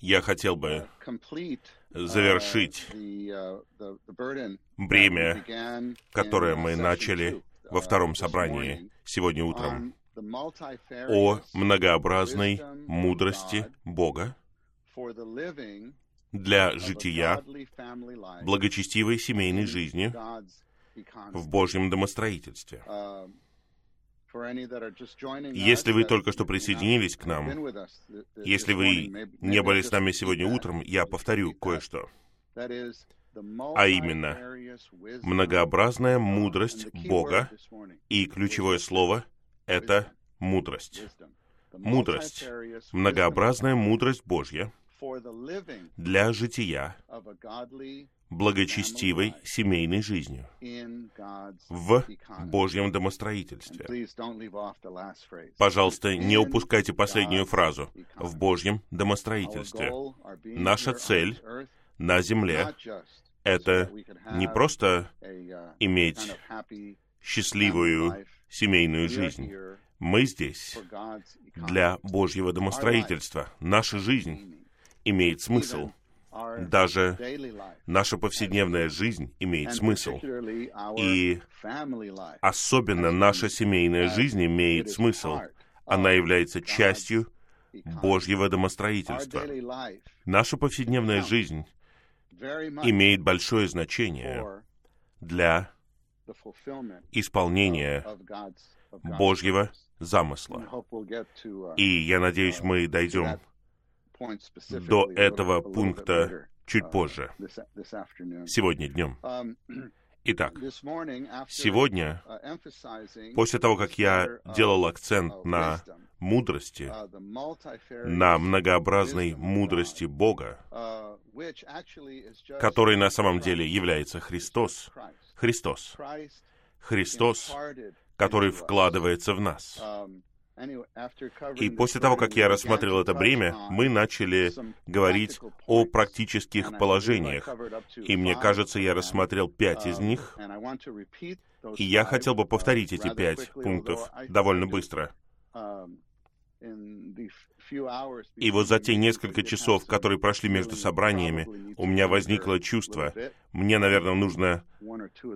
Я хотел бы завершить бремя, которое мы начали во втором собрании сегодня утром о многообразной мудрости Бога для жития благочестивой семейной жизни в Божьем домостроительстве. Если вы только что присоединились к нам, если вы не были с нами сегодня утром, я повторю кое-что. А именно, многообразная мудрость Бога, и ключевое слово — это мудрость. Мудрость, многообразная мудрость Божья для жития благочестивой семейной жизнью в Божьем домостроительстве. Пожалуйста, не упускайте последнюю фразу «в Божьем домостроительстве». Наша цель на земле — это не просто иметь счастливую семейную жизнь. Мы здесь для Божьего домостроительства. Наша жизнь имеет смысл — даже наша повседневная жизнь имеет смысл. И особенно наша семейная жизнь имеет смысл. Она является частью Божьего домостроительства. Наша повседневная жизнь имеет большое значение для исполнения Божьего замысла. И я надеюсь, мы дойдем до этого пункта чуть позже, сегодня днем. Итак, сегодня, после того, как я делал акцент на мудрости, на многообразной мудрости Бога, который на самом деле является Христос, Христос, Христос, который вкладывается в нас. И после того, как я рассмотрел это бремя, мы начали говорить о практических положениях. И мне кажется, я рассмотрел пять из них. И я хотел бы повторить эти пять пунктов довольно быстро. И вот за те несколько часов, которые прошли между собраниями, у меня возникло чувство, мне, наверное, нужно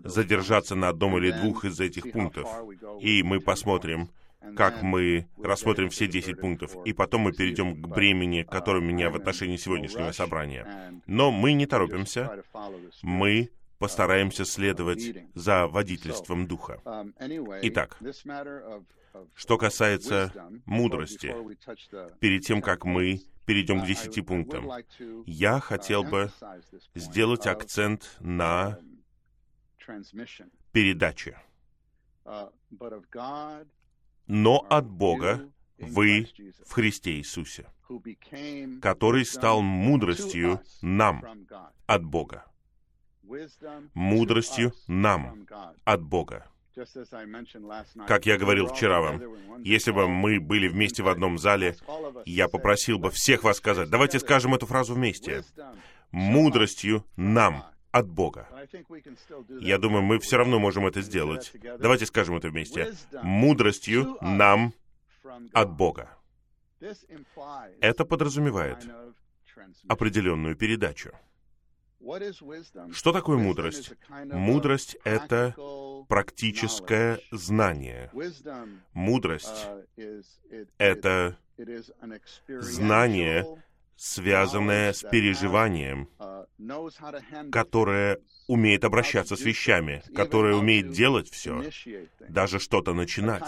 задержаться на одном или двух из этих пунктов. И мы посмотрим, как мы рассмотрим все 10 пунктов, и потом мы перейдем к бремени, которое у меня в отношении сегодняшнего собрания. Но мы не торопимся, мы постараемся следовать за водительством Духа. Итак, что касается мудрости, перед тем, как мы перейдем к десяти пунктам, я хотел бы сделать акцент на передаче но от Бога вы в Христе Иисусе, который стал мудростью нам от Бога. Мудростью нам от Бога. Как я говорил вчера вам, если бы мы были вместе в одном зале, я попросил бы всех вас сказать, давайте скажем эту фразу вместе. Мудростью нам от Бога. Я думаю, мы все равно можем это сделать. Давайте скажем это вместе. Мудростью нам от Бога. Это подразумевает определенную передачу. Что такое мудрость? Мудрость — это практическое знание. Мудрость — это знание, связанное с переживанием, которое умеет обращаться с вещами, которое умеет делать все, даже что-то начинать.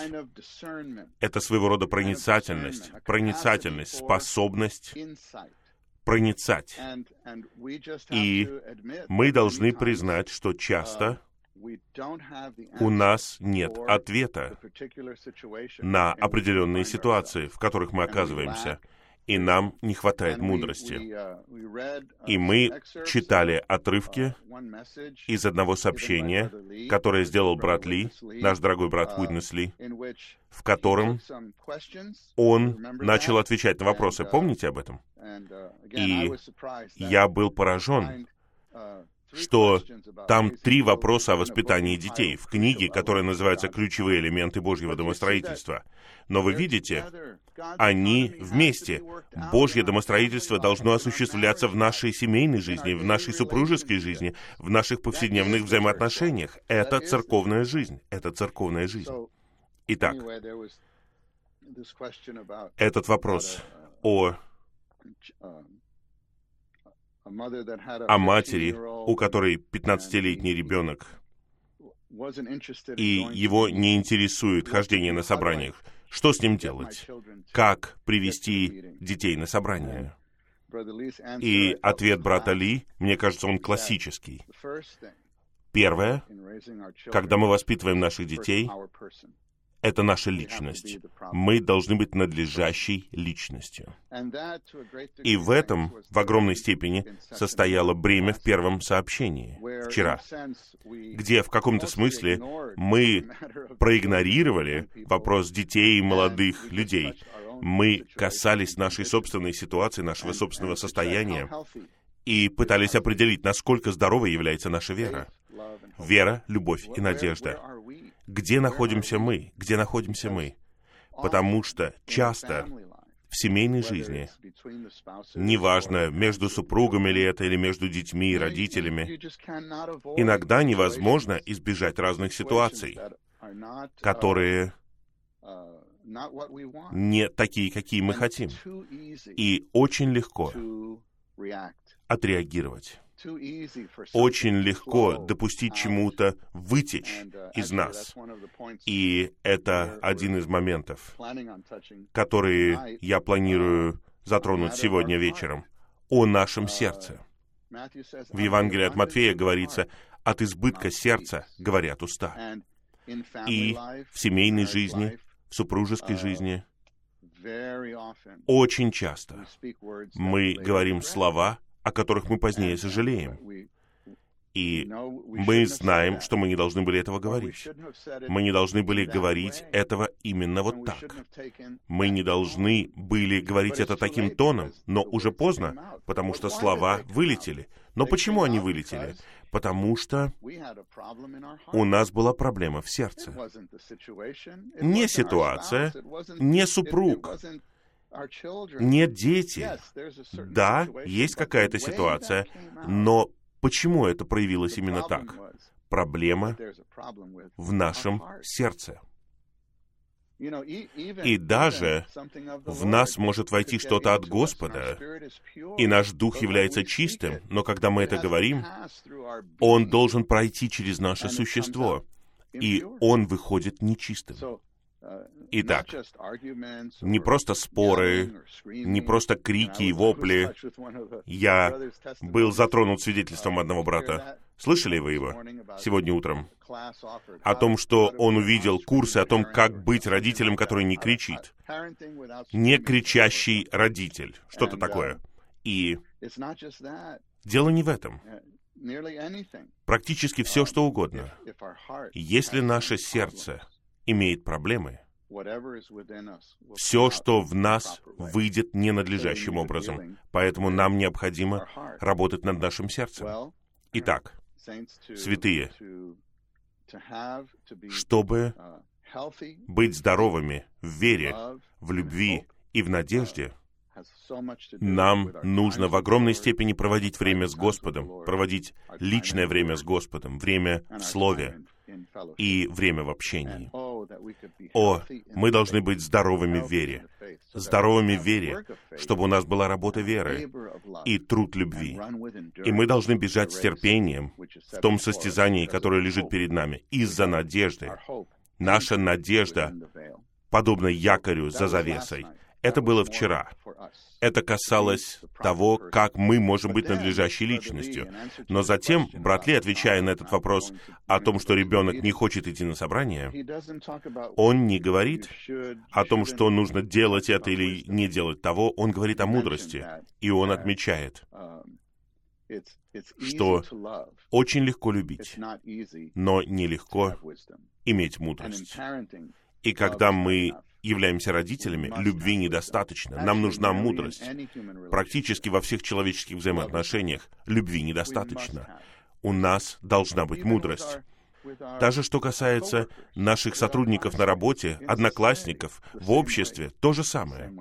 Это своего рода проницательность, проницательность, способность проницать. И мы должны признать, что часто у нас нет ответа на определенные ситуации, в которых мы оказываемся и нам не хватает мудрости. И мы читали отрывки из одного сообщения, которое сделал брат Ли, наш дорогой брат Уитнес Ли, в котором он начал отвечать на вопросы. Помните об этом? И я был поражен, что там три вопроса о воспитании детей в книге, которая называется «Ключевые элементы Божьего домостроительства». Но вы видите, Они вместе. Божье домостроительство должно осуществляться в нашей семейной жизни, в нашей супружеской жизни, в наших повседневных взаимоотношениях. Это церковная жизнь. Это церковная жизнь. Итак, этот вопрос о о матери, у которой 15-летний ребенок, и его не интересует хождение на собраниях. Что с ним делать? Как привести детей на собрание? И ответ брата Ли, мне кажется, он классический. Первое, когда мы воспитываем наших детей, это наша личность. Мы должны быть надлежащей личностью. И в этом в огромной степени состояло бремя в первом сообщении вчера, где в каком-то смысле мы проигнорировали вопрос детей и молодых людей. Мы касались нашей собственной ситуации, нашего собственного состояния и пытались определить, насколько здоровой является наша вера. Вера, любовь и надежда где находимся мы, где находимся мы. Потому что часто в семейной жизни, неважно, между супругами ли это, или между детьми и родителями, иногда невозможно избежать разных ситуаций, которые не такие, какие мы хотим. И очень легко отреагировать очень легко допустить чему-то вытечь из нас. И это один из моментов, которые я планирую затронуть сегодня вечером, о нашем сердце. В Евангелии от Матфея говорится, от избытка сердца говорят уста. И в семейной жизни, в супружеской жизни, очень часто мы говорим слова, о которых мы позднее сожалеем. И мы знаем, что мы не должны были этого говорить. Мы не должны были говорить этого именно вот так. Мы не должны были говорить это таким тоном, но уже поздно, потому что слова вылетели. Но почему они вылетели? Потому что у нас была проблема в сердце. Не ситуация, не супруг, нет дети. Да, есть какая-то ситуация, но почему это проявилось именно так? Проблема в нашем сердце. И даже в нас может войти что-то от Господа, и наш дух является чистым, но когда мы это говорим, он должен пройти через наше существо, и он выходит нечистым. Итак, не просто споры, не просто крики и вопли. Я был затронут свидетельством одного брата. Слышали вы его сегодня утром? О том, что он увидел курсы о том, как быть родителем, который не кричит. Не кричащий родитель. Что-то такое. И дело не в этом. Практически все, что угодно. Если наше сердце имеет проблемы, все, что в нас, выйдет ненадлежащим образом. Поэтому нам необходимо работать над нашим сердцем. Итак, святые, чтобы uh, быть здоровыми в вере, в любви и в надежде, нам нужно в огромной степени проводить время с Господом, проводить личное время с Господом, время в Слове и время в общении. О, мы должны быть здоровыми в вере, здоровыми в вере, чтобы у нас была работа веры и труд любви. И мы должны бежать с терпением в том состязании, которое лежит перед нами, из-за надежды. Наша надежда подобна якорю за завесой. Это было вчера. Это касалось того, как мы можем быть надлежащей личностью. Но затем брат Ли, отвечая на этот вопрос о том, что ребенок не хочет идти на собрание, он не говорит о том, что нужно делать это или не делать того, он говорит о мудрости. И он отмечает, что очень легко любить, но нелегко иметь мудрость. И когда мы являемся родителями, любви недостаточно. Нам нужна мудрость. Практически во всех человеческих взаимоотношениях любви недостаточно. У нас должна быть мудрость. Даже что касается наших сотрудников на работе, одноклассников, в обществе, то же самое.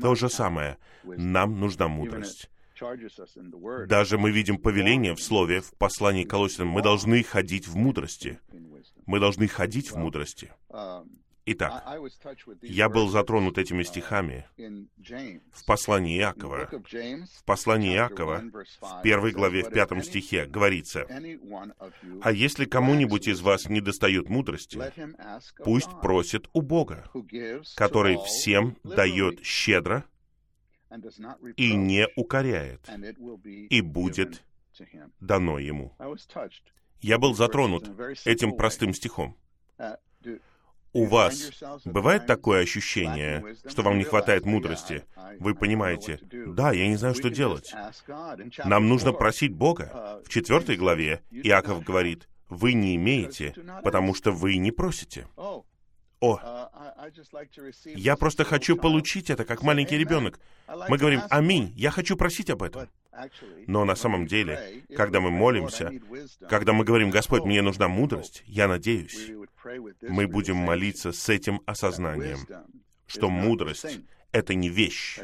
То же самое. Нам нужна мудрость. Даже мы видим повеление в слове, в послании к Колосинам, мы должны ходить в мудрости. Мы должны ходить в мудрости. Итак, я был затронут этими стихами в послании Иакова. В послании Иакова, в первой главе, в пятом стихе, говорится, «А если кому-нибудь из вас не достает мудрости, пусть просит у Бога, который всем дает щедро и не укоряет, и будет дано ему». Я был затронут этим простым стихом у вас бывает такое ощущение, что вам не хватает мудрости? Вы понимаете, да, я не знаю, что делать. Нам нужно просить Бога. В четвертой главе Иаков говорит, вы не имеете, потому что вы не просите. О, я просто хочу получить это, как маленький ребенок. Мы говорим, аминь, я хочу просить об этом. Но на самом деле, когда мы молимся, когда мы говорим, Господь, мне нужна мудрость, я надеюсь, мы будем молиться с этим осознанием, что мудрость — это не вещь,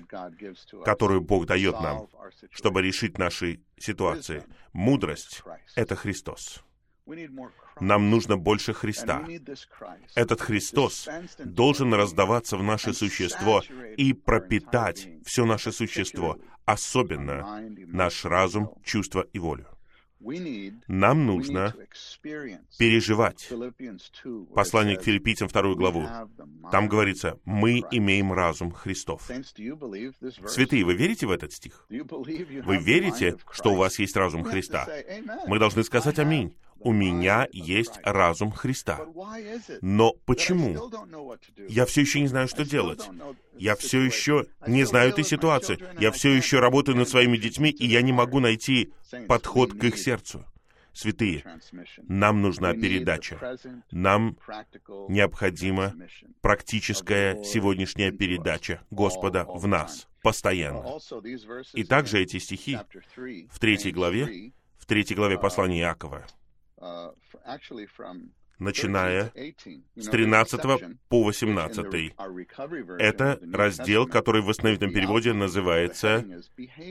которую Бог дает нам, чтобы решить наши ситуации. Мудрость — это Христос. Нам нужно больше Христа. Этот Христос должен раздаваться в наше существо и пропитать все наше существо, особенно наш разум, чувства и волю. Нам нужно переживать. Послание к филиппийцам, вторую главу. Там говорится, мы имеем разум Христов. Святые, вы верите в этот стих? Вы верите, что у вас есть разум Христа? Мы должны сказать аминь у меня есть разум Христа. Но почему? Я все еще не знаю, что делать. Я все еще не знаю этой ситуации. Я все еще работаю над своими детьми, и я не могу найти подход к их сердцу. Святые, нам нужна передача. Нам необходима практическая сегодняшняя передача Господа в нас, постоянно. И также эти стихи в третьей главе, в третьей главе послания Иакова, начиная с 13 по 18. Это раздел, который в восстановительном переводе называется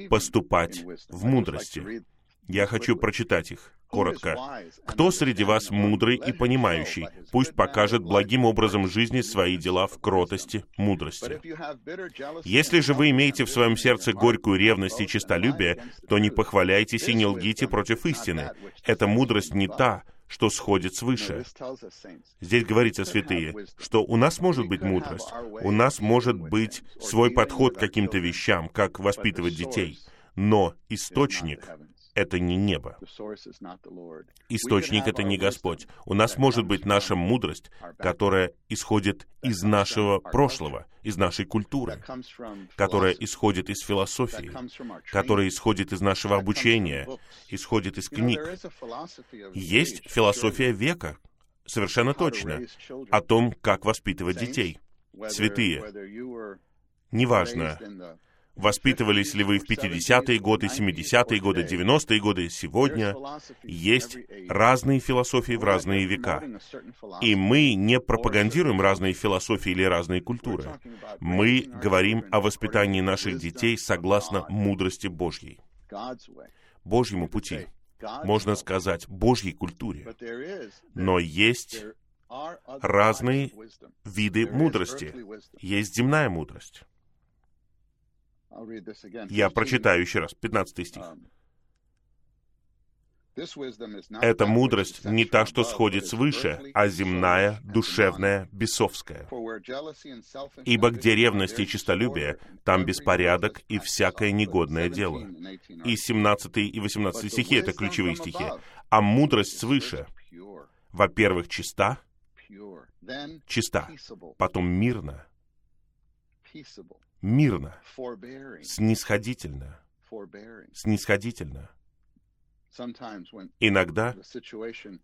«Поступать в мудрости». Я хочу прочитать их коротко. «Кто среди вас мудрый и понимающий? Пусть покажет благим образом жизни свои дела в кротости, мудрости. Если же вы имеете в своем сердце горькую ревность и честолюбие, то не похваляйтесь и не лгите против истины. Эта мудрость не та, что сходит свыше. Здесь говорится, святые, что у нас может быть мудрость, у нас может быть свой подход к каким-то вещам, как воспитывать детей, но источник это не небо. Источник — это не Господь. У нас может быть наша мудрость, которая исходит из нашего прошлого, из нашей культуры, которая исходит из философии, которая исходит из нашего обучения, исходит из книг. Есть философия века, совершенно точно, о том, как воспитывать детей. Святые, неважно, Воспитывались ли вы в 50-е годы, 70-е годы, 90-е годы, сегодня есть разные философии в разные века. И мы не пропагандируем разные философии или разные культуры. Мы говорим о воспитании наших детей согласно мудрости Божьей, Божьему пути. Можно сказать, Божьей культуре. Но есть разные виды мудрости. Есть земная мудрость. Я прочитаю еще раз, 15 стих. Um, Эта мудрость не та, что сходит свыше, а земная, душевная, бесовская. Ибо где ревность и честолюбие, там беспорядок и всякое негодное дело. И 17 и 18 стихи — это ключевые стихи. А мудрость свыше, во-первых, чиста, чиста, потом мирно, мирно, снисходительно, снисходительно. Иногда,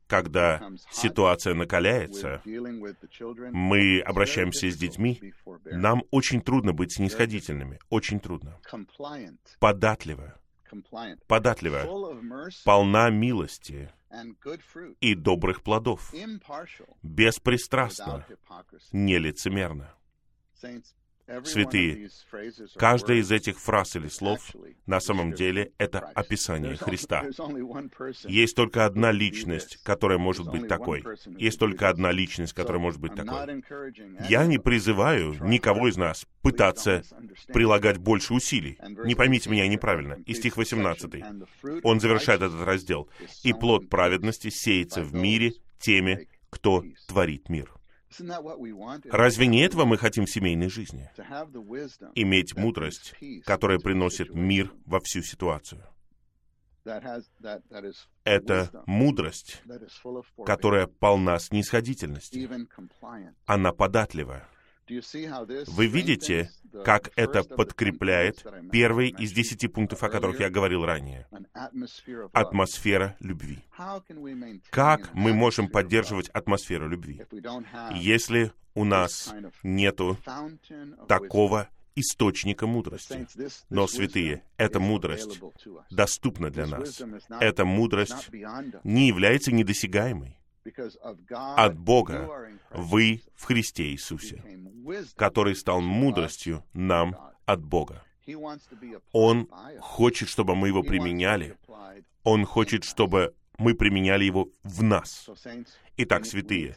когда ситуация накаляется, мы обращаемся с детьми, нам очень трудно быть снисходительными, очень трудно. Податливо, податливая, полна милости и добрых плодов, беспристрастна, нелицемерна. Святые, каждая из этих фраз или слов на самом деле это описание Христа. Есть только одна личность, которая может быть такой. Есть только одна личность, которая может быть такой. Я не призываю никого из нас пытаться прилагать больше усилий. Не поймите меня неправильно. И стих 18. Он завершает этот раздел. «И плод праведности сеется в мире теми, кто творит мир». Разве не этого мы хотим в семейной жизни? Иметь мудрость, которая приносит мир во всю ситуацию. Это мудрость, которая полна снисходительности. Она податливая. Вы видите, как это подкрепляет первый из десяти пунктов, о которых я говорил ранее. Атмосфера любви. Как мы можем поддерживать атмосферу любви, если у нас нету такого источника мудрости. Но, святые, эта мудрость доступна для нас. Эта мудрость не является недосягаемой от Бога вы в Христе Иисусе, который стал мудростью нам от Бога. Он хочет, чтобы мы его применяли. Он хочет, чтобы мы применяли его в нас. Итак, святые,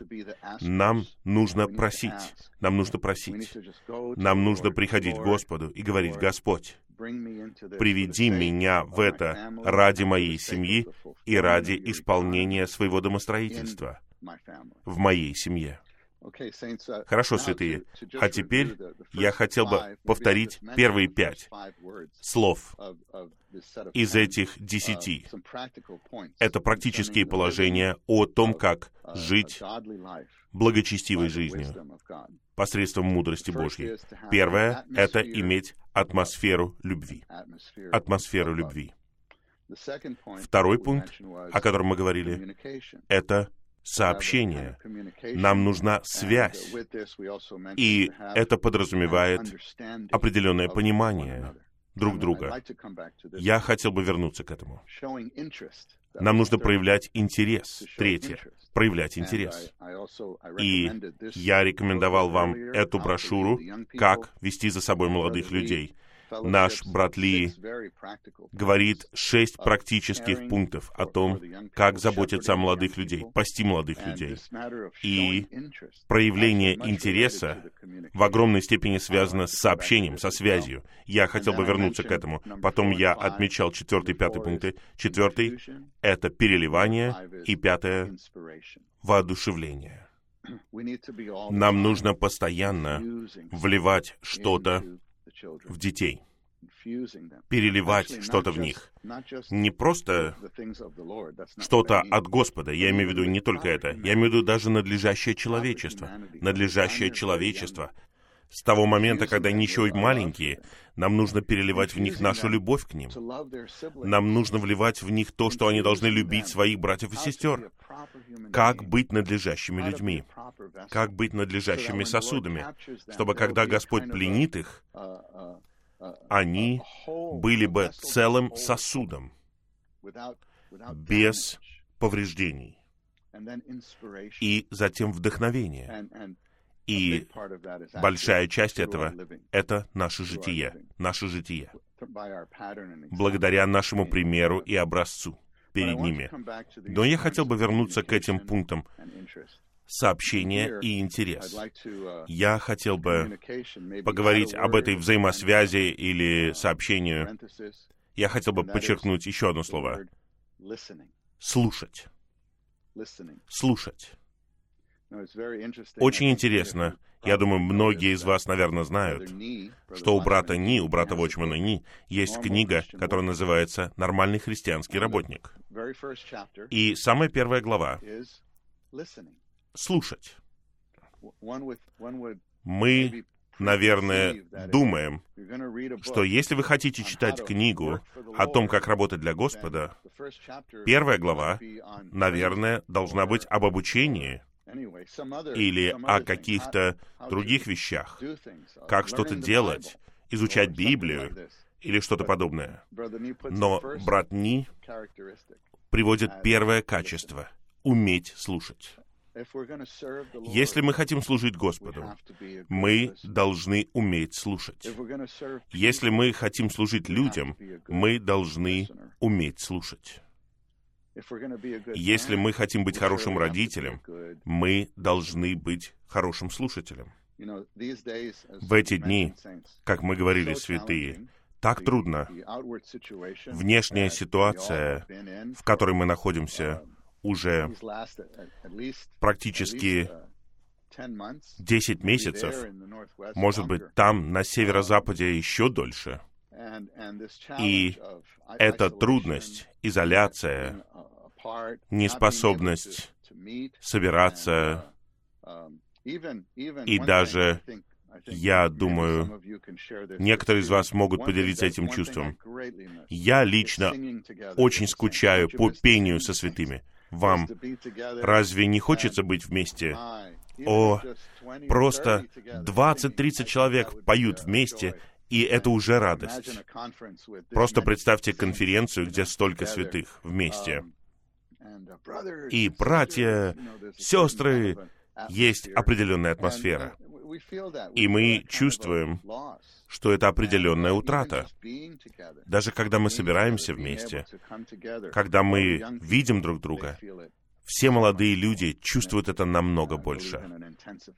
нам нужно просить, нам нужно просить, нам нужно приходить к Господу и говорить, Господь, приведи меня в это ради моей семьи и ради исполнения своего домостроительства в моей семье. Uh, Хорошо, святые. А теперь я хотел бы повторить первые пять слов из этих uh, десяти. Это практические положения о том, как жить благочестивой жизнью посредством мудрости Божьей. Первое — это иметь атмосферу любви. Атмосферу любви. Второй пункт, о котором мы говорили, это сообщение. Нам нужна связь. И это подразумевает определенное понимание друг друга. Я хотел бы вернуться к этому. Нам нужно проявлять интерес. Третье. Проявлять интерес. И я рекомендовал вам эту брошюру «Как вести за собой молодых людей» наш брат Ли говорит шесть практических пунктов о том, как заботиться о молодых людей, пасти молодых людей. И проявление интереса в огромной степени связано с сообщением, со связью. Я хотел бы вернуться к этому. Потом я отмечал четвертый пятый пункты. Четвертый — это переливание, и пятое — воодушевление. Нам нужно постоянно вливать что-то в детей, переливать что-то в них. Не просто что-то от Господа, я имею в виду не только это, я имею в виду даже надлежащее человечество. Надлежащее человечество. С того момента, когда они еще маленькие, нам нужно переливать в них нашу любовь к ним. Нам нужно вливать в них то, что они должны любить своих братьев и сестер. Как быть надлежащими людьми? Как быть надлежащими сосудами? Чтобы когда Господь пленит их, они были бы целым сосудом, без повреждений. И затем вдохновение. И большая часть этого — это наше житие, наше житие, благодаря нашему примеру и образцу перед ними. Но я хотел бы вернуться к этим пунктам сообщение и интерес. Я хотел бы поговорить об этой взаимосвязи или сообщению. Я хотел бы подчеркнуть еще одно слово. Слушать. Слушать. Очень интересно, я думаю, многие из вас, наверное, знают, что у брата Ни, у брата Вочмана Ни, есть книга, которая называется «Нормальный христианский работник». И самая первая глава — слушать. Мы, наверное, думаем, что если вы хотите читать книгу о том, как работать для Господа, первая глава, наверное, должна быть об обучении — или о каких-то других вещах, как что-то делать, изучать Библию или что-то подобное. Но брат Ни приводит первое качество — уметь слушать. Если мы хотим служить Господу, мы должны уметь слушать. Если мы хотим служить людям, мы должны уметь слушать. Если мы хотим быть хорошим родителем, мы должны быть хорошим слушателем. В эти дни, как мы говорили, святые, так трудно. Внешняя ситуация, в которой мы находимся, уже практически 10 месяцев, может быть, там, на северо-западе, еще дольше. И эта трудность, изоляция, неспособность собираться, и даже, я думаю, некоторые из вас могут поделиться этим чувством. Я лично очень скучаю по пению со святыми вам. Разве не хочется быть вместе? О, просто 20-30 человек поют вместе, и это уже радость. Просто представьте конференцию, где столько святых вместе. И братья, сестры, есть определенная атмосфера. И мы чувствуем, что это определенная утрата. Даже когда мы собираемся вместе, когда мы видим друг друга, все молодые люди чувствуют это намного больше.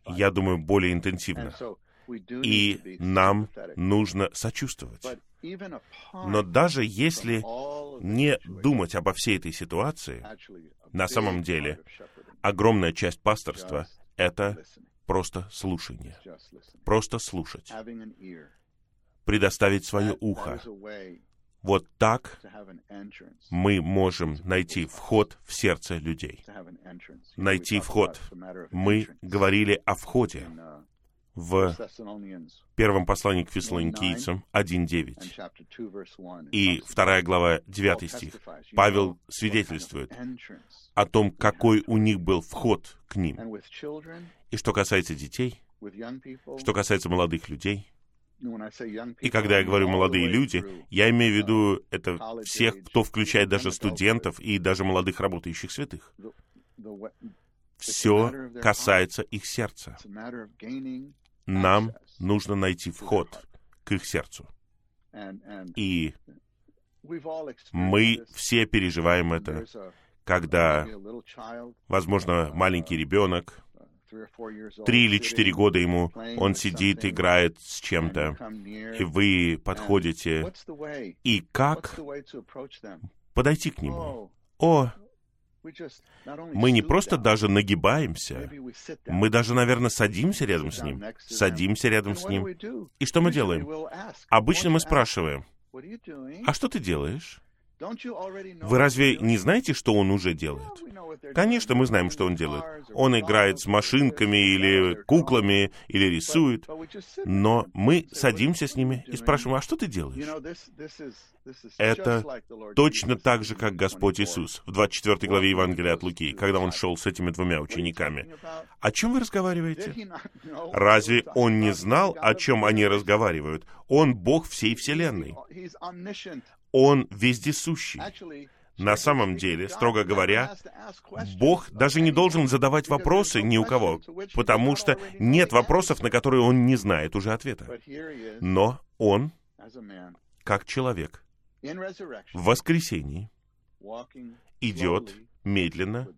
Я думаю, более интенсивно. И нам нужно сочувствовать. Но даже если не думать обо всей этой ситуации, на самом деле огромная часть пасторства — это просто слушание. Просто слушать. Предоставить свое ухо. Вот так мы можем найти вход в сердце людей. Найти вход. Мы говорили о входе в первом послании к фессалоникийцам 1.9 и вторая глава 9 стих. Павел свидетельствует о том, какой у них был вход к ним. И что касается детей, что касается молодых людей, и когда я говорю «молодые люди», я имею в виду это всех, кто включает даже студентов и даже молодых работающих святых. Все касается их сердца нам нужно найти вход к их сердцу. И мы все переживаем это, когда, возможно, маленький ребенок, три или четыре года ему, он сидит, играет с чем-то, и вы подходите, и как подойти к нему? О, мы не просто даже нагибаемся, мы даже, наверное, садимся рядом с ним, садимся рядом с ним. И что мы делаем? Обычно мы спрашиваем, а что ты делаешь? Вы разве не знаете, что он уже делает? Конечно, мы знаем, что он делает. Он играет с машинками или куклами, или рисует. Но мы садимся с ними и спрашиваем, а что ты делаешь? Это точно так же, как Господь Иисус в 24 главе Евангелия от Луки, когда Он шел с этими двумя учениками. О чем вы разговариваете? Разве Он не знал, о чем они разговаривают? Он Бог всей Вселенной. Он вездесущий. На самом деле, строго говоря, Бог даже не должен задавать вопросы ни у кого, потому что нет вопросов, на которые Он не знает уже ответа. Но Он, как человек, в воскресенье идет медленно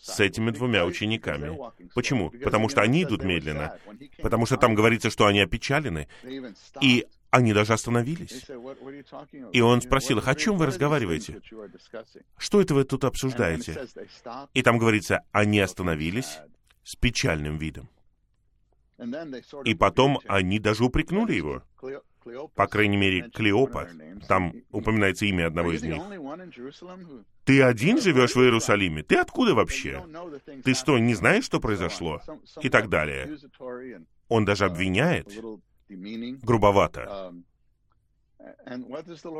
с этими двумя учениками. Почему? Потому что они идут медленно. Потому что там говорится, что они опечалены. И они даже остановились. И он спросил их, о чем вы разговариваете? Что это вы тут обсуждаете? И там говорится, они остановились с печальным видом. И потом они даже упрекнули его. По крайней мере, Клеопа. Там упоминается имя одного из них. Ты один живешь в Иерусалиме? Ты откуда вообще? Ты что, не знаешь, что произошло? И так далее. Он даже обвиняет грубовато.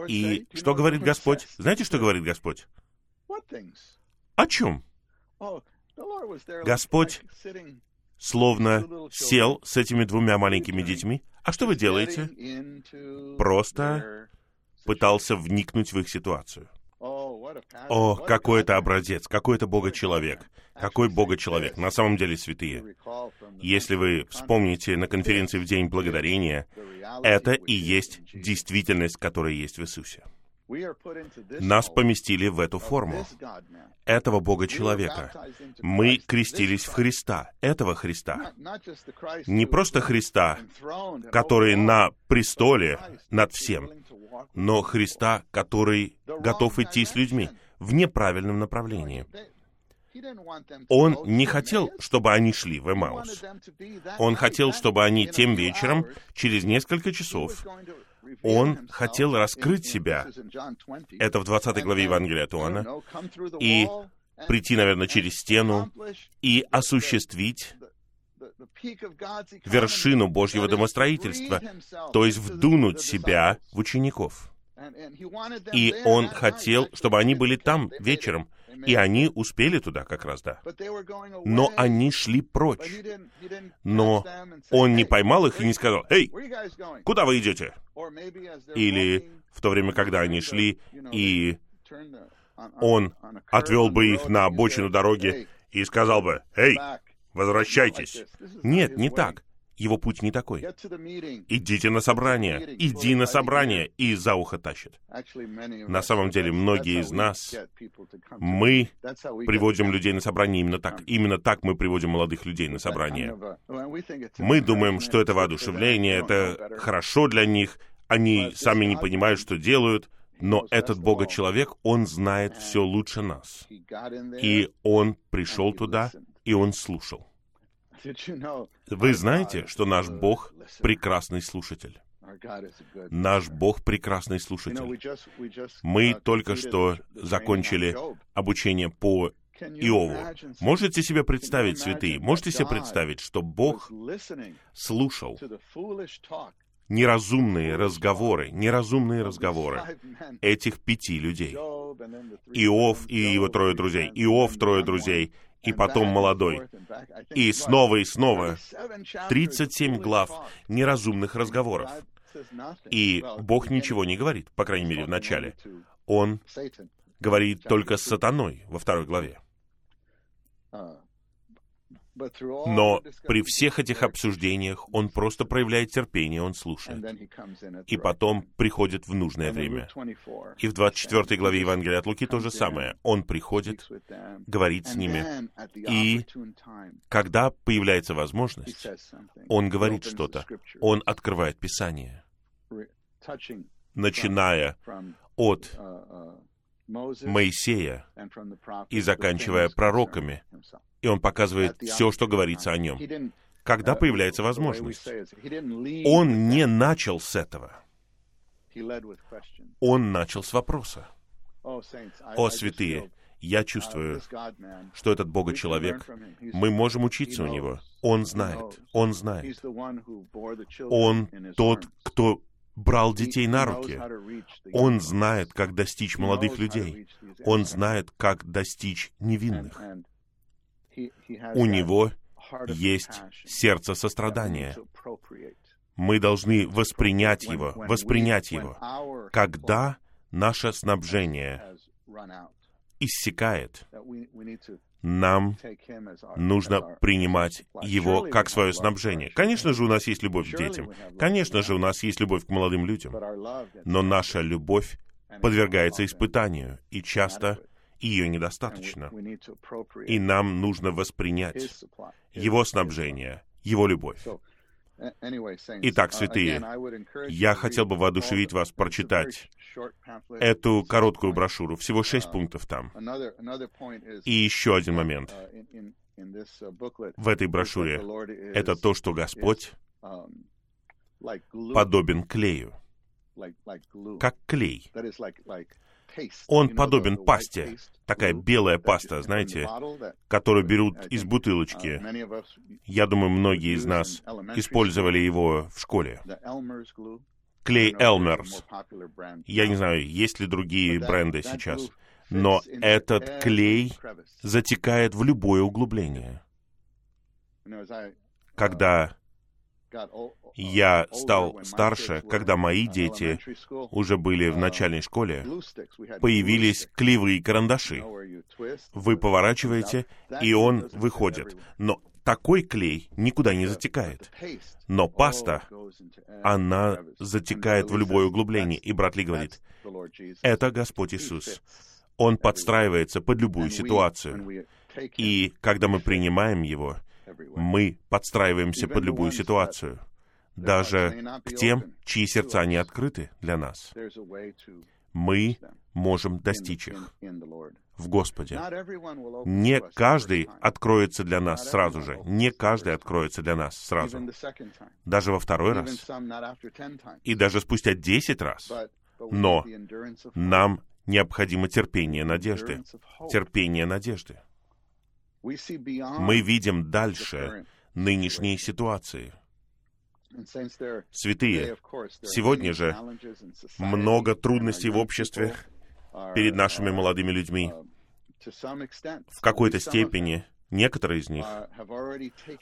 И что говорит Господь? Знаете, что говорит Господь? О чем? Господь словно сел с этими двумя маленькими детьми. А что вы делаете? Просто пытался вникнуть в их ситуацию. О, какой это образец, какой это Бога-человек, какой Бога-человек, на самом деле святые. Если вы вспомните на конференции в День Благодарения, это и есть действительность, которая есть в Иисусе. Нас поместили в эту форму, этого Бога-человека. Мы крестились в Христа, этого Христа. Не просто Христа, который на престоле над всем, но Христа, который готов идти с людьми в неправильном направлении. Он не хотел, чтобы они шли в Эмаус. Он хотел, чтобы они тем вечером, через несколько часов, он хотел раскрыть себя. Это в 20 главе Евангелия от Иоанна. И прийти, наверное, через стену и осуществить вершину Божьего домостроительства, то есть вдунуть себя в учеников. И он хотел, чтобы они были там вечером, и они успели туда как раз, да. Но они шли прочь. Но он не поймал их и не сказал, «Эй, куда вы идете?» Или в то время, когда они шли, и он отвел бы их на обочину дороги и сказал бы, «Эй, возвращайтесь!» Нет, не так его путь не такой. Идите на собрание, иди на собрание, и за ухо тащит. На самом деле, многие из нас, мы приводим людей на собрание именно так. Именно так мы приводим молодых людей на собрание. Мы думаем, что это воодушевление, это хорошо для них, они сами не понимают, что делают, но этот Бога-человек, он знает все лучше нас. И он пришел туда, и он слушал. Вы знаете, что наш Бог — прекрасный слушатель? Наш Бог — прекрасный слушатель. Мы только что закончили обучение по Иову. Можете себе представить, святые, можете себе представить, что Бог слушал неразумные разговоры, неразумные разговоры этих пяти людей. Иов и его трое друзей, Иов трое друзей, и потом молодой. И снова и снова 37 глав неразумных разговоров. И Бог ничего не говорит, по крайней мере, в начале. Он говорит только с сатаной во второй главе. Но при всех этих обсуждениях он просто проявляет терпение, он слушает. И потом приходит в нужное время. И в 24 главе Евангелия от Луки то же самое. Он приходит, говорит с ними. И когда появляется возможность, он говорит что-то. Он открывает Писание, начиная от Моисея и заканчивая пророками, и он показывает все, что говорится о нем. Когда появляется возможность. Он не начал с этого. Он начал с вопроса. О, святые, я чувствую, что этот Бога-человек, мы можем учиться у него. Он знает, он знает. Он тот, кто брал детей на руки. Он знает, как достичь молодых людей. Он знает, как достичь невинных. У него есть сердце сострадания. Мы должны воспринять его, воспринять его. Когда наше снабжение иссякает, нам нужно принимать его как свое снабжение. Конечно же, у нас есть любовь к детям. Конечно же, у нас есть любовь к молодым людям. Но наша любовь подвергается испытанию, и часто ее недостаточно. И нам нужно воспринять его снабжение, его любовь. Итак, святые, я хотел бы воодушевить вас прочитать эту короткую брошюру. Всего шесть пунктов там. И еще один момент в этой брошюре. Это то, что Господь подобен клею. Как клей. Он подобен пасте, такая белая паста, знаете, которую берут из бутылочки. Я думаю, многие из нас использовали его в школе. Клей Элмерс. Я не знаю, есть ли другие бренды сейчас, но этот клей затекает в любое углубление. Когда Я стал старше, когда мои дети уже были в начальной школе. Появились клевые карандаши. Вы поворачиваете, и он выходит. Но такой клей никуда не затекает. Но паста, она затекает в любое углубление. И брат Ли говорит, это Господь Иисус. Он подстраивается под любую ситуацию. И когда мы принимаем Его, мы подстраиваемся под любую ситуацию, даже к тем, чьи сердца не открыты для нас. Мы можем достичь их в Господе. Не каждый откроется для нас сразу же. Не каждый откроется для нас сразу. Даже во второй раз. И даже спустя десять раз. Но нам необходимо терпение надежды. Терпение надежды. Мы видим дальше нынешней ситуации. Святые, сегодня же много трудностей в обществе перед нашими молодыми людьми. В какой-то степени некоторые из них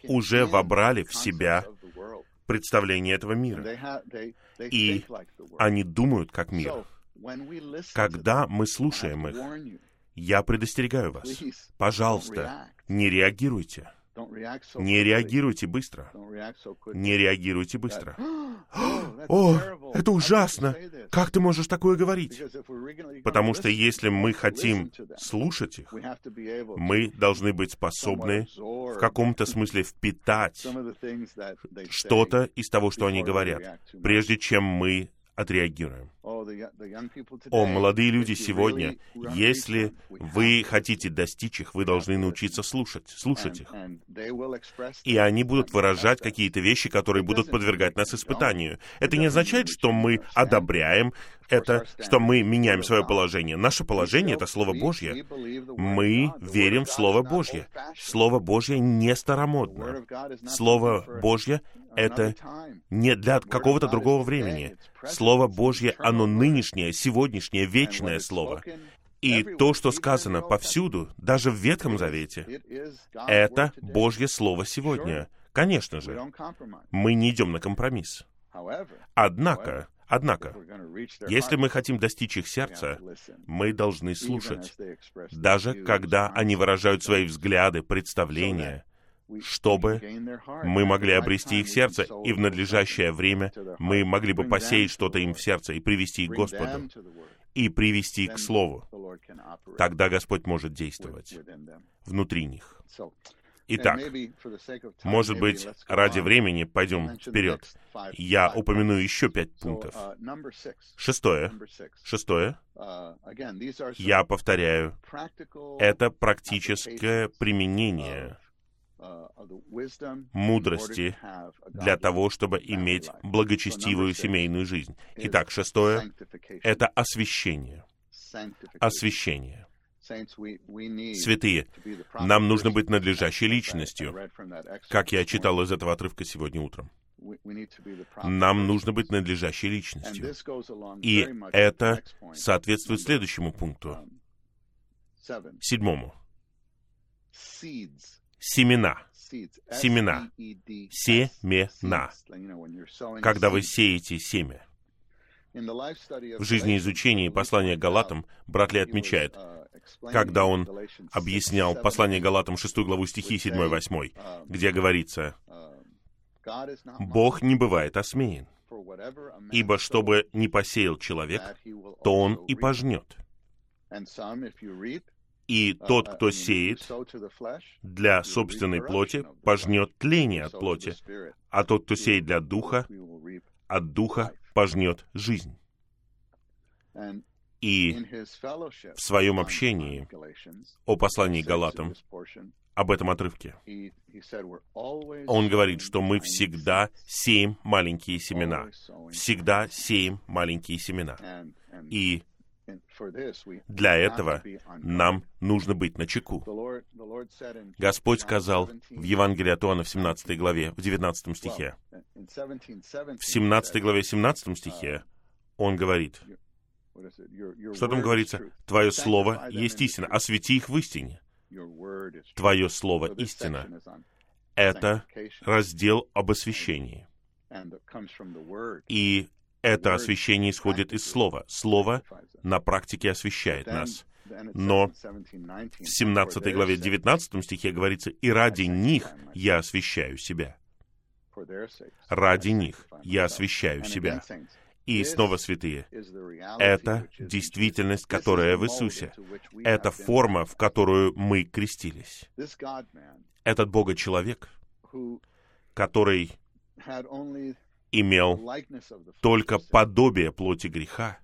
уже вобрали в себя представление этого мира. И они думают как мир. Когда мы слушаем их, я предостерегаю вас. Пожалуйста, не реагируйте. Не реагируйте быстро. Не реагируйте быстро. О, это ужасно! Как ты можешь такое говорить? Потому что если мы хотим слушать их, мы должны быть способны в каком-то смысле впитать что-то из того, что они говорят, прежде чем мы отреагируем. О, молодые люди сегодня, если вы хотите достичь их, вы должны научиться слушать, слушать их. И они будут выражать какие-то вещи, которые будут подвергать нас испытанию. Это не означает, что мы одобряем это, что мы меняем свое положение. Наше положение — это Слово Божье. Мы верим в Слово Божье. Слово Божье не старомодно. Слово Божье — это не для какого-то другого времени. Слово Божье, оно нынешнее, сегодняшнее, вечное Слово. И то, что сказано повсюду, даже в Ветхом Завете, это Божье Слово сегодня. Конечно же, мы не идем на компромисс. Однако, Однако, если мы хотим достичь их сердца, мы должны слушать, даже когда они выражают свои взгляды, представления, чтобы мы могли обрести их сердце, и в надлежащее время мы могли бы посеять что-то им в сердце и привести их к Господу, и привести к Слову. Тогда Господь может действовать внутри них. Итак, может быть, ради времени пойдем вперед. Я упомяну еще пять пунктов. Шестое. Шестое. Я повторяю, это практическое применение мудрости для того, чтобы иметь благочестивую семейную жизнь. Итак, шестое — это освящение. Освящение. Святые, нам нужно быть надлежащей личностью, как я читал из этого отрывка сегодня утром. Нам нужно быть надлежащей личностью. И это соответствует следующему пункту, um, седьмому семена. Семена. Семена. Когда вы сеете семя. В жизни изучения послания Галатам брат Ли отмечает, когда он объяснял послание Галатам 6 главу стихи 7-8, где говорится, «Бог не бывает осмеян, ибо чтобы не посеял человек, то он и пожнет. И тот, кто сеет для собственной плоти, пожнет тление от плоти, а тот, кто сеет для духа, от духа пожнет жизнь. И в своем общении о послании Галатам, об этом отрывке, он говорит, что мы всегда сеем маленькие семена. Всегда сеем маленькие семена. И для этого нам нужно быть на чеку. Господь сказал в Евангелии от Иоанна в 17 главе, в 19 стихе. В 17 главе 17 стихе Он говорит, что там говорится? «Твое слово есть истина, освети их в истине». Твое слово истина. Это раздел об освящении. И это освящение исходит из Слова. Слово на практике освящает нас. Но в 17 главе 19 стихе говорится, «И ради них я освящаю себя». Ради них я освящаю себя. И снова святые. Это действительность, которая в Иисусе. Это форма, в которую мы крестились. Этот Бога-человек, который имел только подобие плоти греха,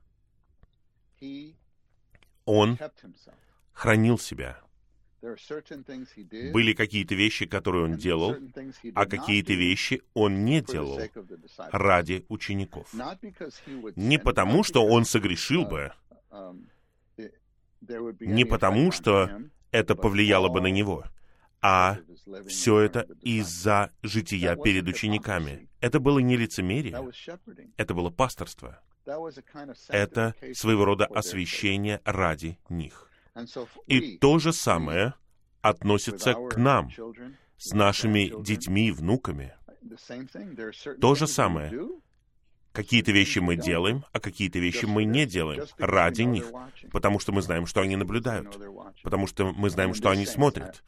он хранил себя. Были какие-то вещи, которые он делал, а какие-то вещи он не делал ради учеников. Не потому, что он согрешил бы, не потому, что это повлияло бы на него, а все это из-за жития перед учениками. Это было не лицемерие, это было пасторство. Это своего рода освящение ради них. И то же самое относится к нам, с нашими детьми и внуками. То же самое. Какие-то вещи мы делаем, а какие-то вещи мы не делаем ради них, потому что мы знаем, что они наблюдают, потому что мы знаем, что они смотрят.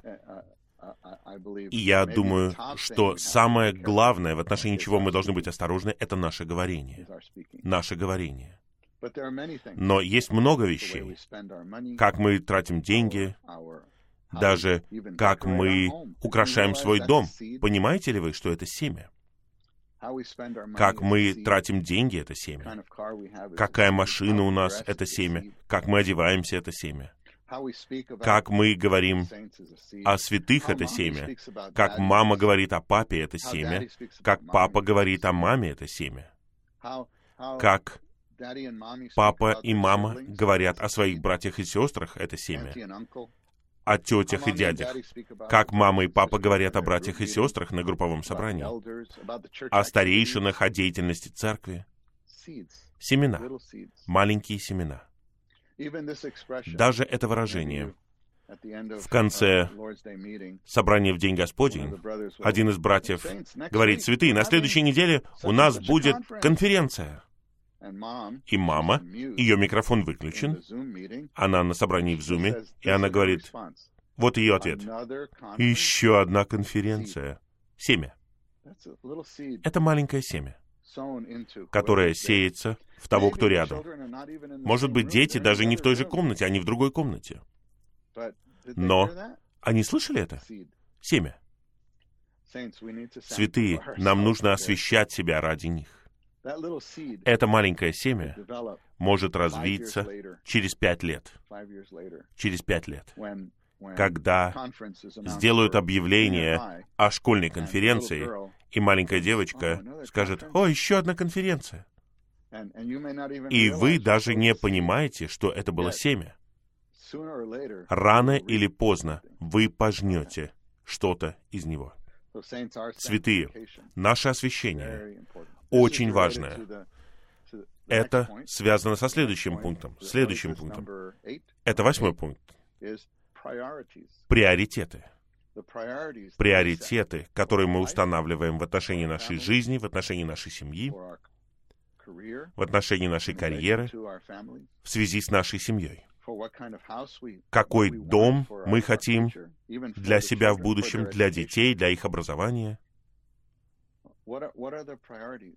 И я думаю, что самое главное, в отношении чего мы должны быть осторожны, это наше говорение. Наше говорение. Но есть много вещей. Как мы тратим деньги, даже как мы украшаем свой дом. Понимаете ли вы, что это семя? Как мы тратим деньги — это семя. Какая машина у нас — это семя. Как мы одеваемся — это семя. Как мы говорим о святых — это семя. Как мама говорит о папе — это семя. Как папа говорит о маме — это семя. Как папа и мама говорят о своих братьях и сестрах — это семя. О тетях и дядях. Как мама и папа говорят о братьях и сестрах на групповом собрании. О старейшинах, о деятельности церкви. Семена. Маленькие семена. Даже это выражение в конце собрания в День Господень, один из братьев говорит, «Святые, на следующей неделе у нас будет конференция». И мама, ее микрофон выключен, она на собрании в Зуме, и она говорит, вот ее ответ. Еще одна конференция. Семя. Это маленькое семя которое сеется в того, кто рядом. Может быть, дети даже не в той же комнате, они в другой комнате. Но они слышали это? Семя. Святые, нам нужно освещать себя ради них. Это маленькое семя может развиться через пять лет. Через пять лет когда сделают объявление о школьной конференции, и маленькая девочка скажет, «О, еще одна конференция». И вы даже не понимаете, что это было семя. Рано или поздно вы пожнете что-то из него. Святые, наше освящение очень важное. Это связано со следующим пунктом. Следующим пунктом. Это восьмой пункт приоритеты. Приоритеты, которые мы устанавливаем в отношении нашей жизни, в отношении нашей семьи, в отношении нашей карьеры, в связи с нашей семьей. Какой дом мы хотим для себя в будущем, для детей, для их образования?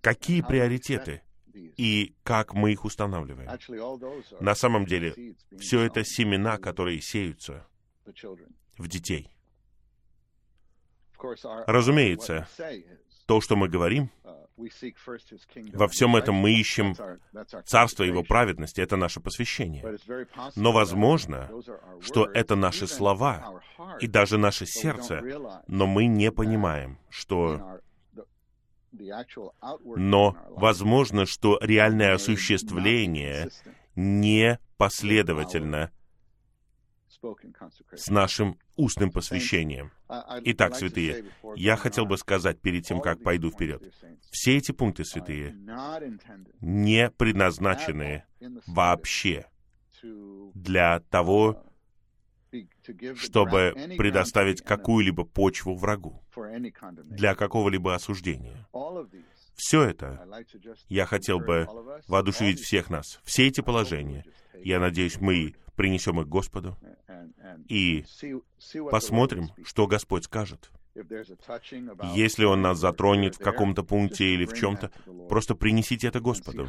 Какие приоритеты и как мы их устанавливаем? На самом деле, все это семена, которые сеются в детей. Разумеется, то, что мы говорим, во всем этом мы ищем Царство Его праведности, это наше посвящение. Но возможно, что это наши слова и даже наше сердце, но мы не понимаем, что... Но возможно, что реальное осуществление не последовательно с нашим устным посвящением. Итак, святые, я хотел бы сказать перед тем, как пойду вперед. Все эти пункты, святые, не предназначены вообще для того, чтобы предоставить какую-либо почву врагу для какого-либо осуждения. Все это я хотел бы воодушевить всех нас. Все эти положения, я надеюсь, мы принесем их Господу и посмотрим, что Господь скажет. Если Он нас затронет в каком-то пункте или в чем-то, просто принесите это Господу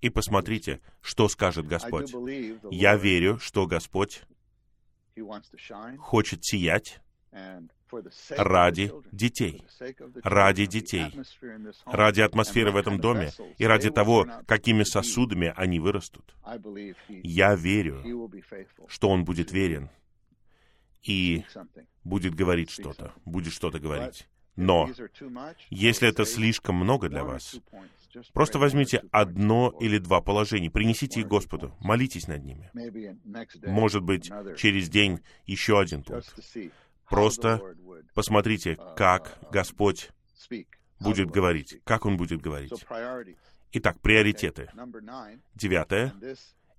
и посмотрите, что скажет Господь. Я верю, что Господь хочет сиять ради детей, ради детей, ради атмосферы в этом доме и ради того, какими сосудами они вырастут. Я верю, что Он будет верен и будет говорить что-то, будет что-то говорить. Но если это слишком много для вас, просто возьмите одно или два положения, принесите их Господу, молитесь над ними. Может быть, через день еще один пункт. Просто посмотрите, как Господь будет говорить, как Он будет говорить. Итак, приоритеты. Девятое.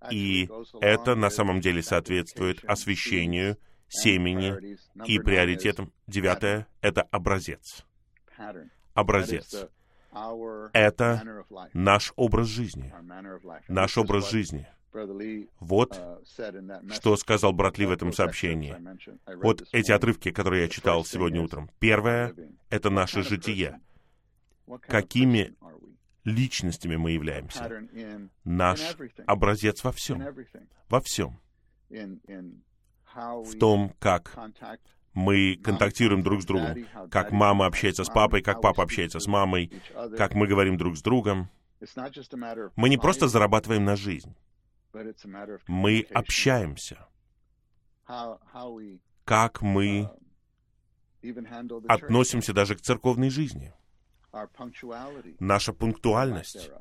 И это на самом деле соответствует освящению семени и приоритетом. Девятое — это образец. Образец. Это наш образ жизни. Наш образ жизни. Вот что сказал брат Ли в этом сообщении. Вот эти отрывки, которые я читал сегодня утром. Первое — это наше житие. Какими личностями мы являемся? Наш образец во всем. Во всем в том, как мы контактируем друг с другом, как мама общается с папой, как папа общается с мамой, как мы говорим друг с другом. Мы не просто зарабатываем на жизнь, мы общаемся. Как мы относимся даже к церковной жизни. Наша пунктуальность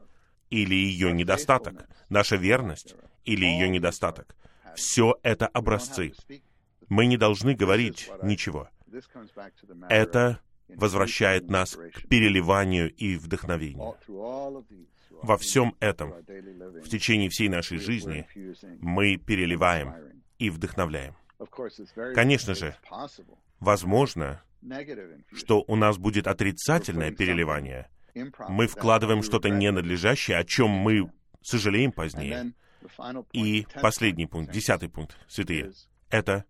или ее недостаток, наша верность или ее недостаток — все это образцы. Мы не должны говорить ничего. Это возвращает нас к переливанию и вдохновению. Во всем этом, в течение всей нашей жизни, мы переливаем и вдохновляем. Конечно же, возможно, что у нас будет отрицательное переливание. Мы вкладываем что-то ненадлежащее, о чем мы сожалеем позднее. И последний пункт, десятый пункт, святые, это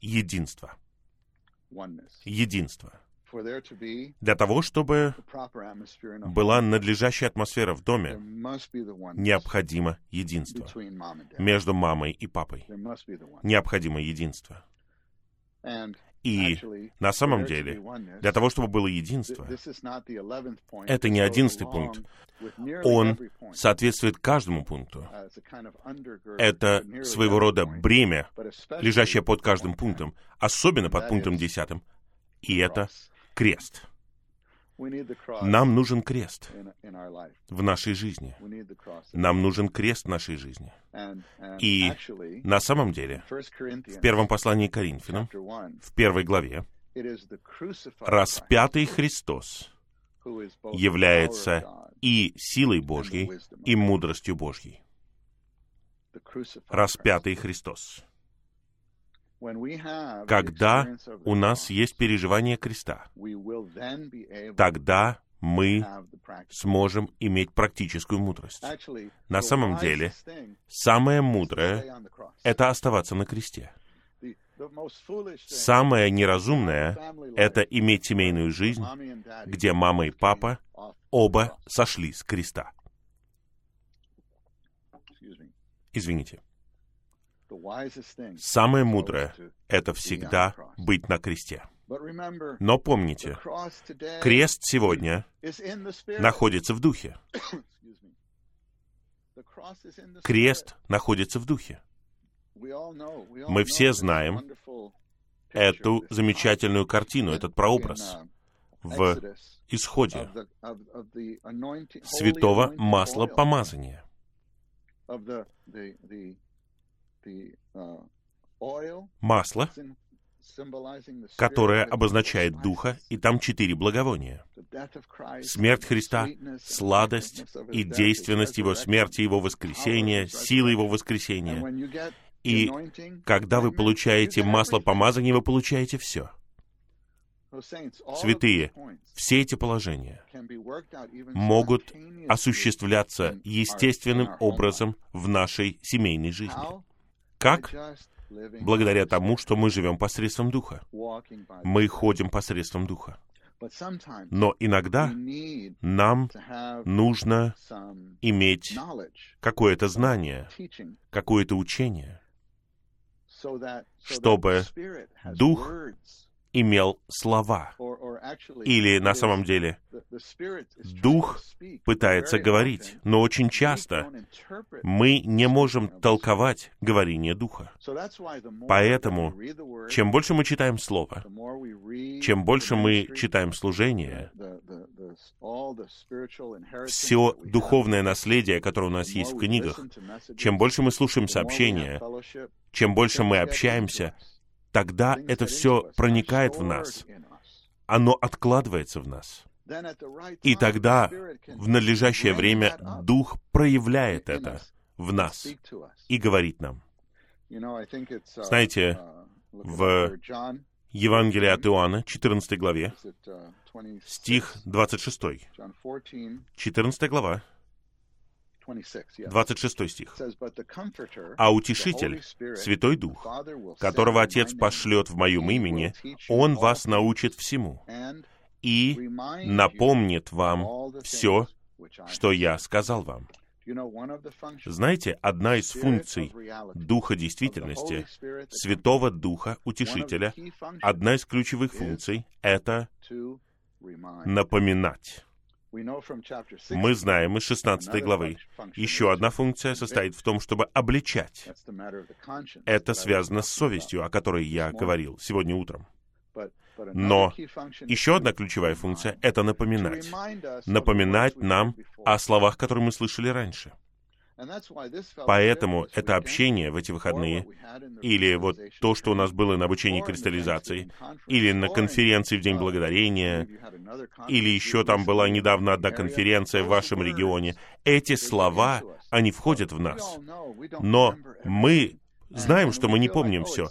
единство. Единство. Для того, чтобы была надлежащая атмосфера в доме, необходимо единство между мамой и папой. Необходимо единство. И на самом деле, для того, чтобы было единство, это не одиннадцатый пункт. Он соответствует каждому пункту. Это своего рода бремя, лежащее под каждым пунктом, особенно под пунктом десятым. И это крест. Нам нужен крест в нашей жизни. Нам нужен крест в нашей жизни. И на самом деле, в первом послании к Коринфянам, в первой главе, распятый Христос является и силой Божьей, и мудростью Божьей. Распятый Христос. Когда у нас есть переживание креста, тогда мы сможем иметь практическую мудрость. На самом деле, самое мудрое — это оставаться на кресте. Самое неразумное — это иметь семейную жизнь, где мама и папа оба сошли с креста. Извините. Самое мудрое — это всегда быть на кресте. Но помните, крест сегодня находится в духе. Крест находится в духе. Мы все знаем эту замечательную картину, этот прообраз в исходе святого масла помазания масло, которое обозначает Духа, и там четыре благовония. Смерть Христа, сладость и действенность Его смерти, Его воскресения, сила Его воскресения. И когда вы получаете масло помазания, вы получаете все. Святые, все эти положения могут осуществляться естественным образом в нашей семейной жизни. Как? Благодаря тому, что мы живем посредством Духа. Мы ходим посредством Духа. Но иногда нам нужно иметь какое-то знание, какое-то учение, чтобы Дух имел слова. Или на самом деле Дух пытается говорить, но очень часто мы не можем толковать говорение Духа. Поэтому, чем больше мы читаем Слово, чем больше мы читаем служение, все духовное наследие, которое у нас есть в книгах, чем больше мы слушаем сообщения, чем больше мы общаемся, тогда это все проникает в нас. Оно откладывается в нас. И тогда в надлежащее время Дух проявляет это в нас и говорит нам. Знаете, в Евангелии от Иоанна, 14 главе, стих 26, 14 глава, 26 стих. «А Утешитель, Святой Дух, которого Отец пошлет в Моем имени, Он вас научит всему и напомнит вам все, что Я сказал вам». Знаете, одна из функций Духа действительности, Святого Духа, Утешителя, одна из ключевых функций — это напоминать. Мы знаем из 16 главы. Еще одна функция состоит в том, чтобы обличать. Это связано с совестью, о которой я говорил сегодня утром. Но еще одна ключевая функция — это напоминать. Напоминать нам о словах, которые мы слышали раньше. Поэтому это общение в эти выходные, или вот то, что у нас было на обучении кристаллизации, или на конференции в День Благодарения, или еще там была недавно одна конференция в вашем регионе, эти слова, они входят в нас. Но мы знаем, что мы не помним все,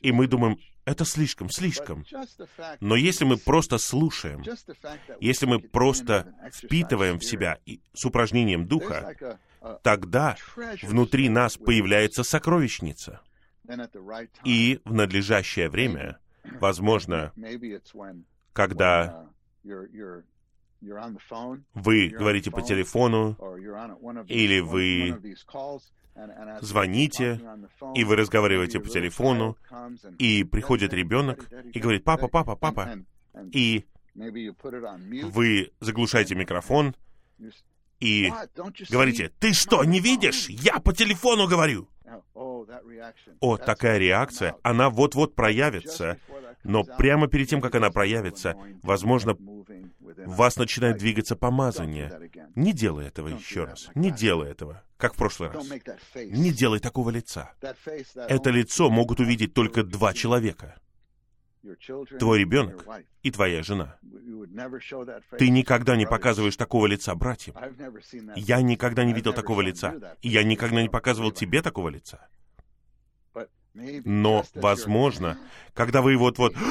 и мы думаем, это слишком, слишком. Но если мы просто слушаем, если мы просто впитываем в себя с упражнением духа, тогда внутри нас появляется сокровищница. И в надлежащее время, возможно, когда вы говорите по телефону, или вы звоните, и вы разговариваете по телефону, и приходит ребенок и говорит, папа, папа, папа, и вы заглушаете микрофон, и говорите, ты что, не видишь? Я по телефону говорю. О, такая реакция, она вот-вот проявится, но прямо перед тем, как она проявится, возможно, в вас начинает двигаться помазание. Не делай этого еще раз. Не делай этого, как в прошлый раз. Не делай такого лица. Это лицо могут увидеть только два человека твой ребенок и твоя жена. Ты никогда не показываешь такого лица братьям. Я никогда не видел такого лица, и я никогда не показывал тебе такого лица. Но, возможно, когда вы вот-вот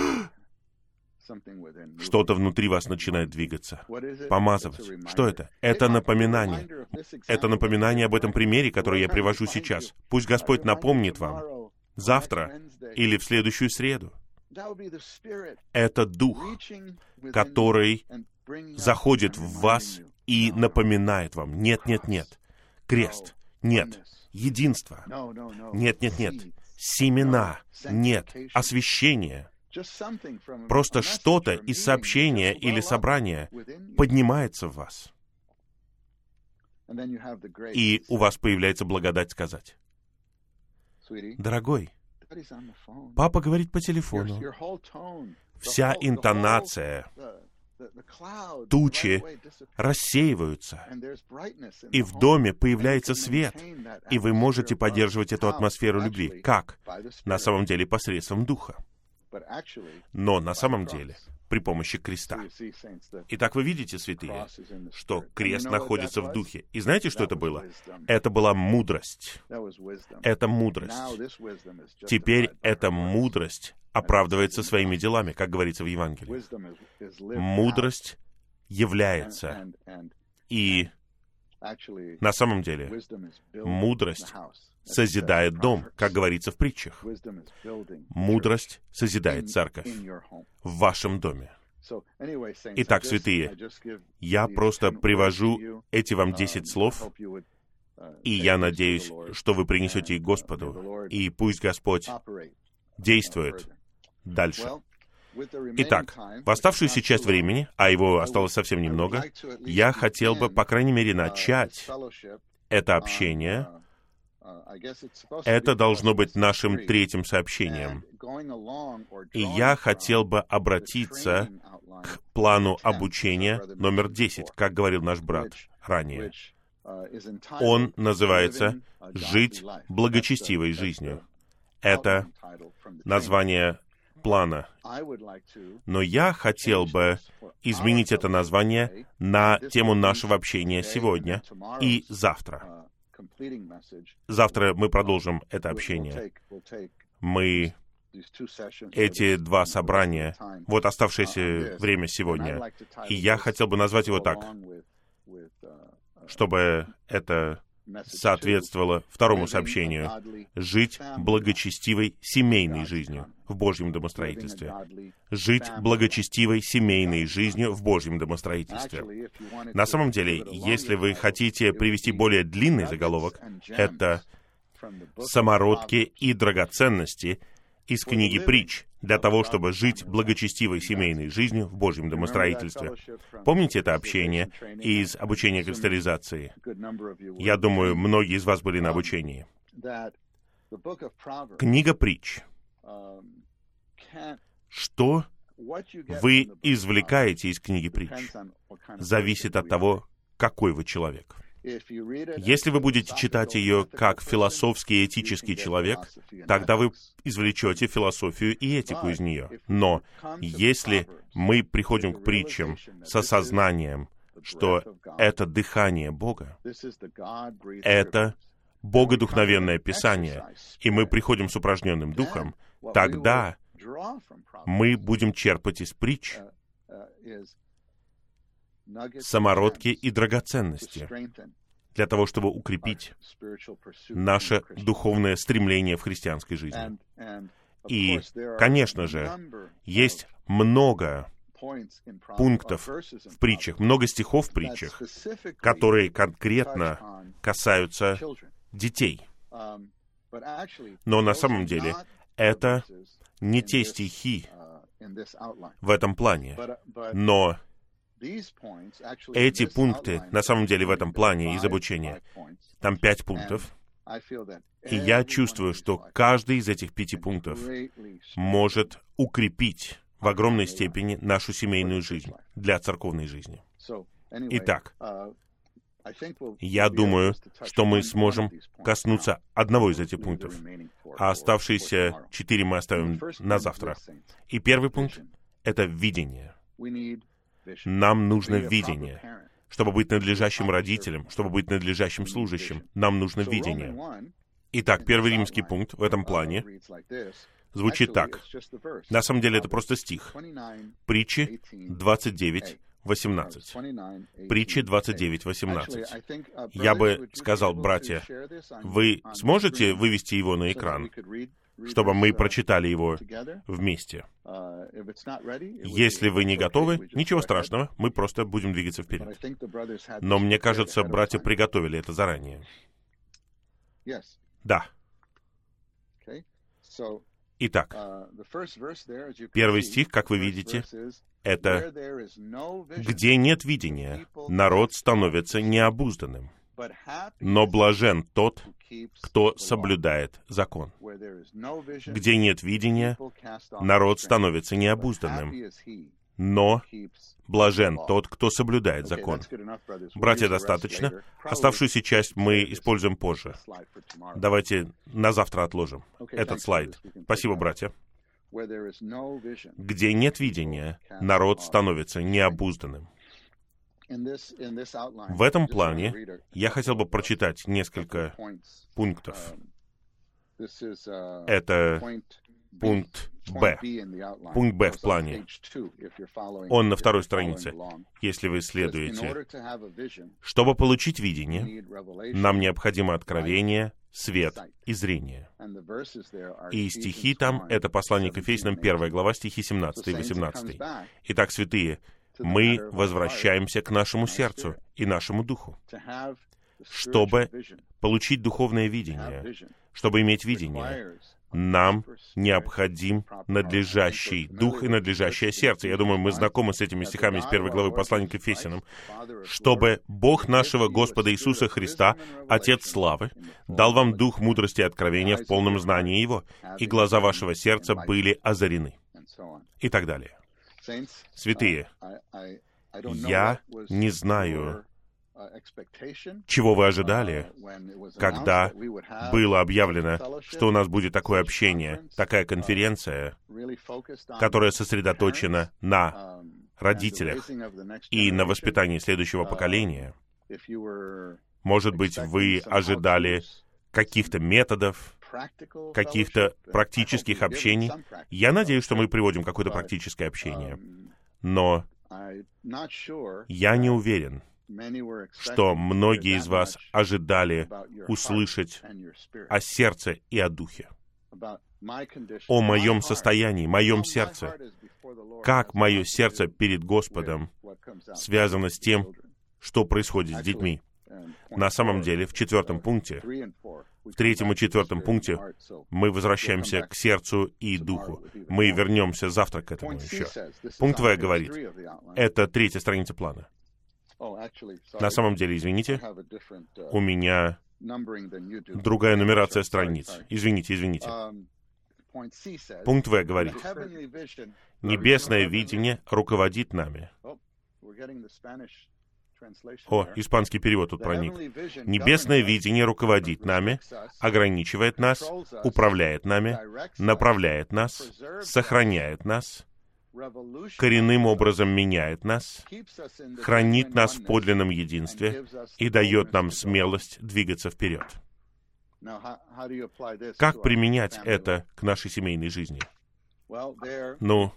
что-то внутри вас начинает двигаться, помазывать. Что это? Это напоминание. Это напоминание об этом примере, который я привожу сейчас. Пусть Господь напомнит вам завтра или в следующую среду. Это Дух, который заходит в вас и напоминает вам, нет, нет, нет, крест, нет, единство, нет, нет, нет, семена, нет, освящение. Просто что-то из сообщения или собрания поднимается в вас. И у вас появляется благодать сказать, «Дорогой, Папа говорит по телефону. Вся интонация, тучи рассеиваются, и в доме появляется свет, и вы можете поддерживать эту атмосферу любви. Как? На самом деле посредством Духа. но на самом деле при помощи креста. Итак, вы видите, святые, что крест находится в духе. И знаете, что это было? Это была мудрость. Это мудрость. Теперь эта мудрость оправдывается своими делами, как говорится в Евангелии. Мудрость является. И на самом деле мудрость созидает дом, как говорится в притчах. Мудрость созидает церковь в вашем доме. Итак, святые, я просто привожу эти вам десять слов, и я надеюсь, что вы принесете их Господу, и пусть Господь действует дальше. Итак, в оставшуюся часть времени, а его осталось совсем немного, я хотел бы, по крайней мере, начать это общение. Это должно быть нашим третьим сообщением. И я хотел бы обратиться к плану обучения номер 10, как говорил наш брат ранее. Он называется «Жить благочестивой жизнью». Это название плана. Но я хотел бы изменить это название на тему нашего общения сегодня и завтра. Завтра мы продолжим это общение. Мы эти два собрания, вот оставшееся время сегодня, и я хотел бы назвать его так, чтобы это соответствовало второму сообщению — жить благочестивой семейной жизнью в Божьем домостроительстве. Жить благочестивой семейной жизнью в Божьем домостроительстве. На самом деле, если вы хотите привести более длинный заголовок, это «Самородки и драгоценности» из книги «Притч», для того, чтобы жить благочестивой семейной жизнью в Божьем домостроительстве. Помните это общение из обучения кристаллизации? Я думаю, многие из вас были на обучении. Книга притч. Что вы извлекаете из книги притч, зависит от того, какой вы человек. Если вы будете читать ее как философский и этический человек, тогда вы извлечете философию и этику из нее. Но если мы приходим к притчам с осознанием, что это дыхание Бога, это Богодухновенное Писание, и мы приходим с упражненным духом, тогда мы будем черпать из притч самородки и драгоценности для того, чтобы укрепить наше духовное стремление в христианской жизни. И, конечно же, есть много пунктов в притчах, много стихов в притчах, которые конкретно касаются детей. Но на самом деле это не те стихи в этом плане, но эти пункты, на самом деле, в этом плане из обучения, там пять пунктов, и я чувствую, что каждый из этих пяти пунктов может укрепить в огромной степени нашу семейную жизнь для церковной жизни. Итак, я думаю, что мы сможем коснуться одного из этих пунктов, а оставшиеся четыре мы оставим на завтра. И первый пункт — это видение. Нам нужно видение. Чтобы быть надлежащим родителем, чтобы быть надлежащим служащим, нам нужно видение. Итак, первый римский пункт в этом плане звучит так. На самом деле это просто стих. Притчи 29, 18. Притчи 29, 18. Я бы сказал, братья, вы сможете вывести его на экран? Чтобы мы прочитали его вместе. Если вы не готовы, ничего страшного, мы просто будем двигаться вперед. Но мне кажется, братья приготовили это заранее. Да. Итак, первый стих, как вы видите, это «Где нет видения, народ становится необузданным, но блажен тот, кто соблюдает закон. Где нет видения, народ становится необузданным, но блажен тот, кто соблюдает закон. Братья, достаточно. Оставшуюся часть мы используем позже. Давайте на завтра отложим этот слайд. Спасибо, братья. Где нет видения, народ становится необузданным. В этом плане я хотел бы прочитать несколько пунктов. Это пункт Б. Пункт Б в плане. Он на второй странице, если вы исследуете. Чтобы получить видение, нам необходимо откровение, свет и зрение. И стихи там — это послание к Ефесянам, 1 глава, стихи 17 и 18. Итак, святые, мы возвращаемся к нашему сердцу и нашему духу, чтобы получить духовное видение, чтобы иметь видение, нам необходим надлежащий дух и надлежащее сердце. Я думаю, мы знакомы с этими стихами из первой главы послания к Ефесянам. Чтобы Бог нашего Господа Иисуса Христа, Отец Славы, дал вам дух мудрости и откровения в полном знании Его, и глаза вашего сердца были озарены. И так далее. Святые, я не знаю, чего вы ожидали, когда было объявлено, что у нас будет такое общение, такая конференция, которая сосредоточена на родителях и на воспитании следующего поколения? Может быть, вы ожидали каких-то методов, каких-то практических общений. Я надеюсь, что мы приводим какое-то практическое общение. Но я не уверен, что многие из вас ожидали услышать о сердце и о духе, о моем состоянии, моем сердце, как мое сердце перед Господом связано с тем, что происходит с детьми. На самом деле, в четвертом пункте, в третьем и четвертом пункте мы возвращаемся к сердцу и духу. Мы вернемся завтра к этому еще. Пункт В говорит, это третья страница плана. На самом деле, извините, у меня другая нумерация страниц. Извините, извините. Пункт В говорит, небесное видение руководит нами. О, испанский перевод тут проник. Небесное видение руководит нами, ограничивает нас, управляет нами, направляет нас, сохраняет нас, коренным образом меняет нас, хранит нас в подлинном единстве и дает нам смелость двигаться вперед. Как применять это к нашей семейной жизни? Ну,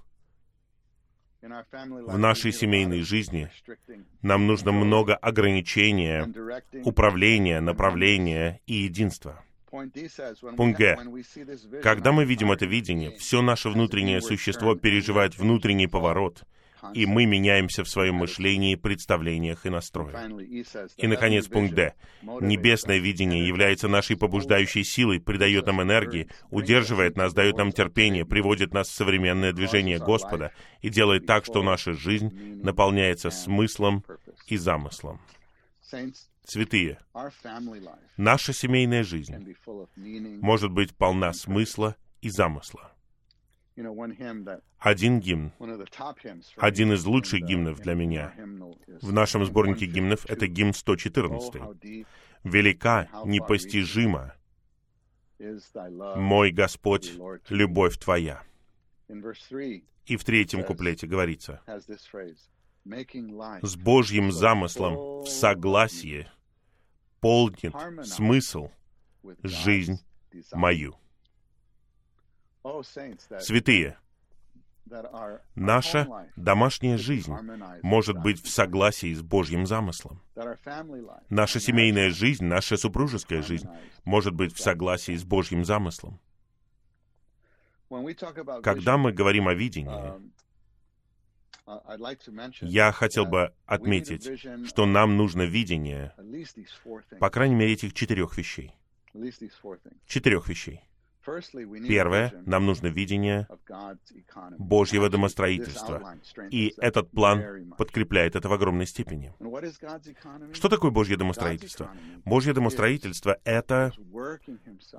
в нашей семейной жизни нам нужно много ограничения, управления, направления и единства. Пункт Г. Когда мы видим это видение, все наше внутреннее существо переживает внутренний поворот, и мы меняемся в своем мышлении, представлениях и настроях. И, наконец, пункт Д. Небесное видение является нашей побуждающей силой, придает нам энергии, удерживает нас, дает нам терпение, приводит нас в современное движение Господа и делает так, что наша жизнь наполняется смыслом и замыслом. Святые, наша семейная жизнь может быть полна смысла и замысла. Один гимн, один из лучших гимнов для меня. в нашем сборнике гимнов — это гимн 114. «Велика, непостижима, мой Господь, любовь Твоя». И в третьем куплете говорится, «С Божьим замыслом в согласии полнит смысл жизнь мою». Святые, наша домашняя жизнь может быть в согласии с Божьим замыслом. Наша семейная жизнь, наша супружеская жизнь может быть в согласии с Божьим замыслом. Когда мы говорим о видении, я хотел бы отметить, что нам нужно видение, по крайней мере, этих четырех вещей. Четырех вещей. Первое, нам нужно видение Божьего домостроительства. И этот план подкрепляет это в огромной степени. Что такое Божье домостроительство? Божье домостроительство — это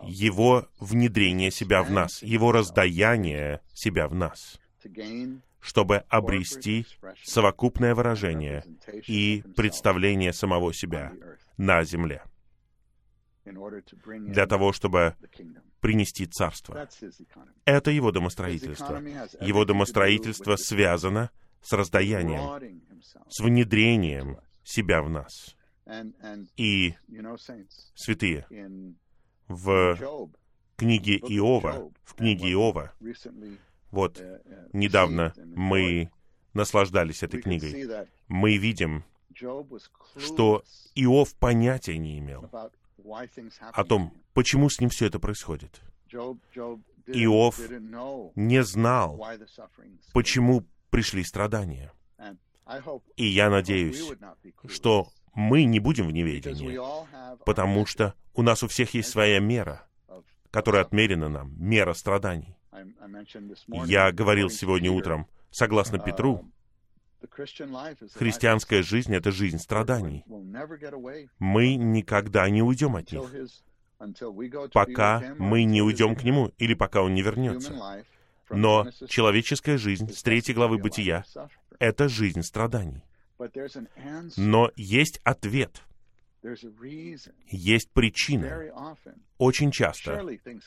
Его внедрение себя в нас, Его раздаяние себя в нас чтобы обрести совокупное выражение и представление самого себя на земле, для того, чтобы принести царство. Это его домостроительство. Его домостроительство связано с раздаянием, с внедрением себя в нас. И, святые, в книге Иова, в книге Иова, вот, недавно мы наслаждались этой книгой. Мы видим, что Иов понятия не имел о том, почему с ним все это происходит. Иов не знал, почему пришли страдания. И я надеюсь, что мы не будем в неведении, потому что у нас у всех есть своя мера, которая отмерена нам, мера страданий. Я говорил сегодня утром, согласно Петру, христианская жизнь — это жизнь страданий. Мы никогда не уйдем от них, пока мы не уйдем к Нему или пока Он не вернется. Но человеческая жизнь с третьей главы Бытия — это жизнь страданий. Но есть ответ. Есть причина. Очень часто.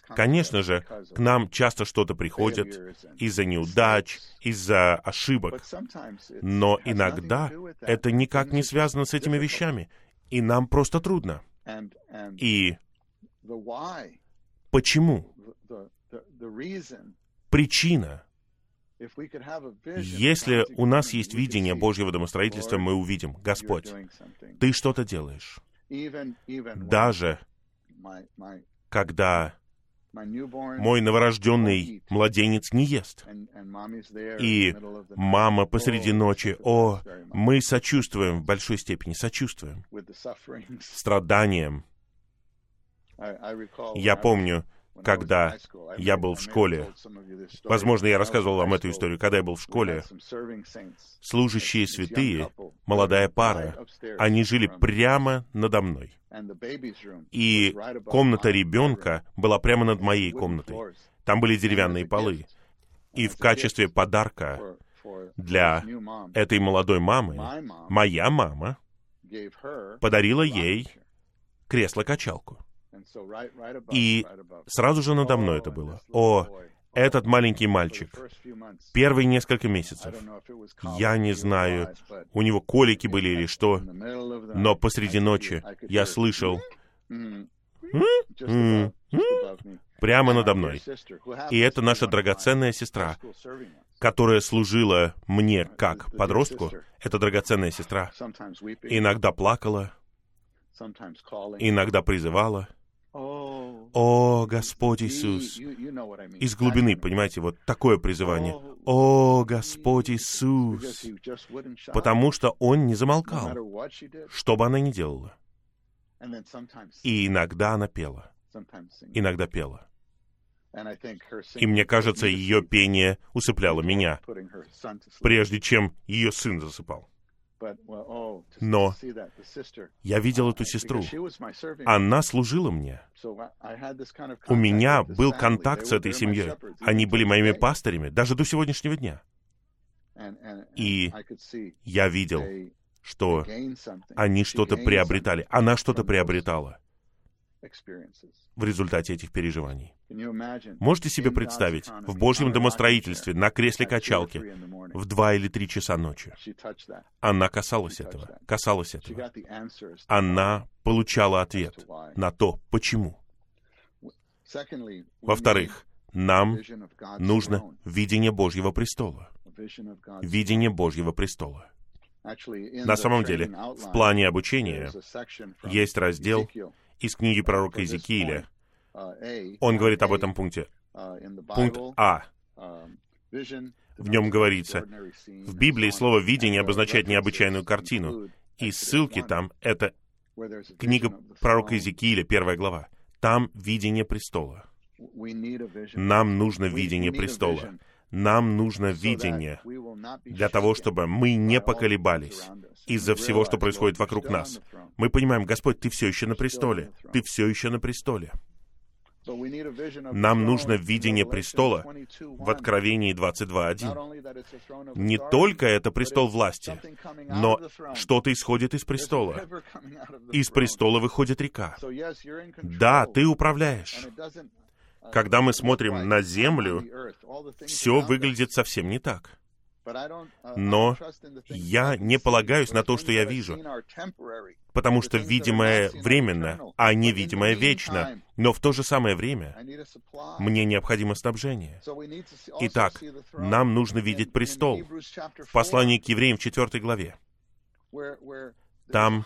Конечно же, к нам часто что-то приходит из-за неудач, из-за ошибок. Но иногда это никак не связано с этими вещами. И нам просто трудно. И почему? Причина если у нас есть видение Божьего домостроительства, мы увидим, Господь, Ты что-то делаешь. Даже когда мой новорожденный младенец не ест. И мама посреди ночи, о, мы сочувствуем в большой степени, сочувствуем страданиям. Я помню, когда я был в школе. Возможно, я рассказывал вам эту историю. Когда я был в школе, служащие святые, молодая пара, они жили прямо надо мной. И комната ребенка была прямо над моей комнатой. Там были деревянные полы. И в качестве подарка для этой молодой мамы, моя мама подарила ей кресло-качалку. И сразу же надо мной это было. О, этот маленький мальчик, первые несколько месяцев, я не знаю, у него колики были или что, но посреди ночи я слышал. Прямо надо мной. И это наша драгоценная сестра, которая служила мне как подростку. Это драгоценная сестра. Иногда плакала, иногда призывала, о, Господь Иисус! Из глубины, понимаете, вот такое призывание. О, Господь Иисус! Потому что Он не замолкал, что бы она ни делала. И иногда она пела. Иногда пела. И мне кажется, ее пение усыпляло меня, прежде чем ее сын засыпал. Oh, Но я видел эту сестру. Она служила мне. У меня был контакт с этой семьей. Они были моими пастырями даже до сегодняшнего дня. И я видел, что они что-то приобретали. Она что-то приобретала в результате этих переживаний. Можете себе представить, в Божьем домостроительстве, на кресле качалки, в два или три часа ночи, она касалась этого, касалась этого. Она получала ответ на то, почему. Во-вторых, нам нужно видение Божьего престола. Видение Божьего престола. На самом деле, в плане обучения есть раздел из книги пророка Иезекииля. Он говорит об этом пункте. Пункт А. В нем говорится, в Библии слово «видение» обозначает необычайную картину, и ссылки там — это книга пророка Иезекииля, первая глава. Там видение престола. Нам нужно видение престола. Нам нужно видение для того, чтобы мы не поколебались из-за всего, что происходит вокруг нас. Мы понимаем, Господь, Ты все еще на престоле. Ты все еще на престоле. Нам нужно видение престола в Откровении 22.1. Не только это престол власти, но что-то исходит из престола. Из престола выходит река. Да, ты управляешь. Когда мы смотрим на Землю, все выглядит совсем не так. Но я не полагаюсь на то, что я вижу, потому что видимое временно, а невидимое вечно. Но в то же самое время мне необходимо снабжение. Итак, нам нужно видеть престол. В послании к евреям в 4 главе. Там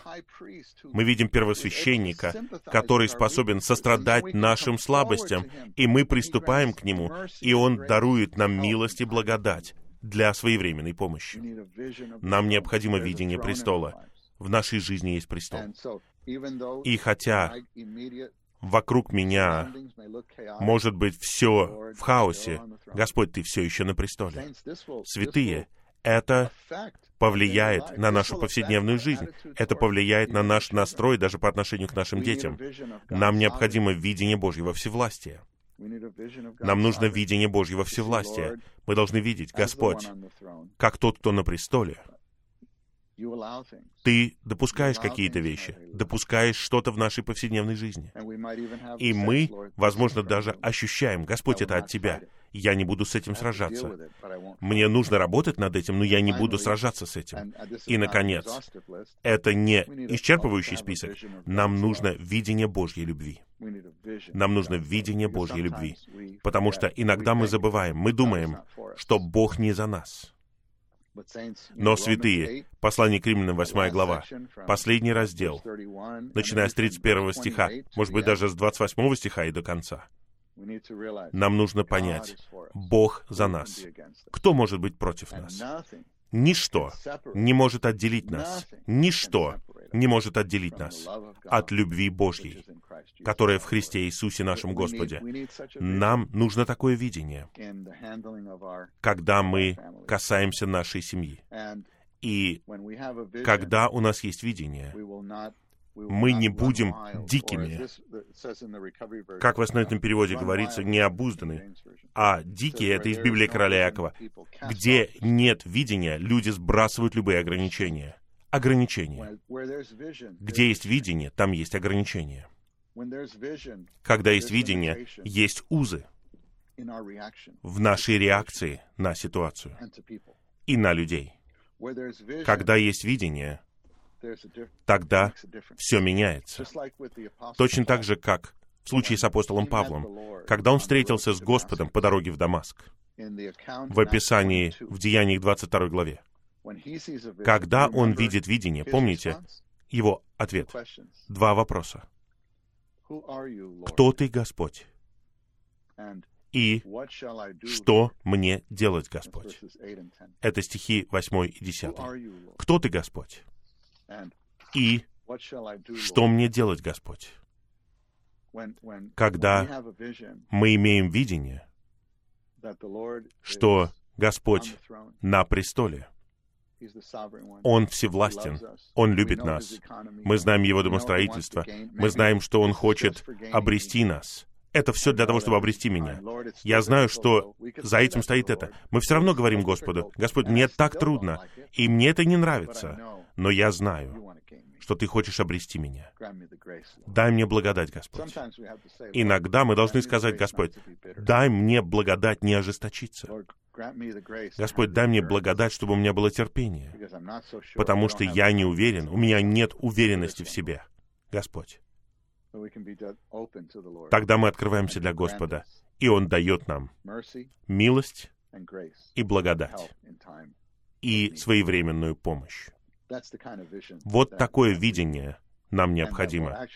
мы видим первосвященника, который способен сострадать нашим слабостям, и мы приступаем к нему, и он дарует нам милость и благодать для своевременной помощи. Нам необходимо видение престола. В нашей жизни есть престол. И хотя вокруг меня может быть все в хаосе, Господь, Ты все еще на престоле. Святые, это повлияет на нашу повседневную жизнь. Это повлияет на наш настрой даже по отношению к нашим детям. Нам необходимо видение Божьего всевластия. Нам нужно видение Божьего всевластия. Мы должны видеть, Господь, как тот, кто на престоле, ты допускаешь какие-то вещи, допускаешь что-то в нашей повседневной жизни. И мы, возможно, даже ощущаем, Господь, это от Тебя. Я не буду с этим сражаться. Мне нужно работать над этим, но я не буду сражаться с этим. И, наконец, это не исчерпывающий список. Нам нужно видение Божьей любви. Нам нужно видение Божьей любви. Потому что иногда мы забываем, мы думаем, что Бог не за нас. Но, святые, послание к Римлянам, 8 глава, последний раздел, начиная с 31 стиха, может быть, даже с 28 стиха и до конца, нам нужно понять, Бог за нас. Кто может быть против нас? Ничто не может отделить нас. Ничто не может отделить нас от любви Божьей, которая в Христе Иисусе нашем Господе. Нам нужно такое видение, когда мы касаемся нашей семьи. И когда у нас есть видение, мы не будем дикими, как в основном переводе говорится, необузданы, а дикие — это из Библии короля Якова. Где нет видения, люди сбрасывают любые ограничения. Ограничения. Где есть видение, там есть ограничения. Когда есть видение, есть узы в нашей реакции на ситуацию и на людей. Когда есть видение, тогда все меняется. Точно так же, как в случае с апостолом Павлом, когда он встретился с Господом по дороге в Дамаск, в описании в Деяниях 22 главе. Когда он видит видение, помните, его ответ. Два вопроса. Кто ты, Господь? И что мне делать, Господь? Это стихи 8 и 10. Кто ты, Господь? И что мне делать, Господь? Когда мы имеем видение, что Господь на престоле, он всевластен, Он любит нас. Мы знаем Его домостроительство. Мы знаем, что Он хочет обрести нас. Это все для того, чтобы обрести меня. Я знаю, что за этим стоит это. Мы все равно говорим Господу, Господь, мне так трудно, и мне это не нравится, но я знаю, что Ты хочешь обрести меня. Дай мне благодать, Господь. Иногда мы должны сказать, Господь, дай мне благодать не ожесточиться. Господь, дай мне благодать, чтобы у меня было терпение, потому что я не уверен, у меня нет уверенности в себе. Господь. Тогда мы открываемся для Господа, и Он дает нам милость и благодать и своевременную помощь. Вот такое видение нам необходимо.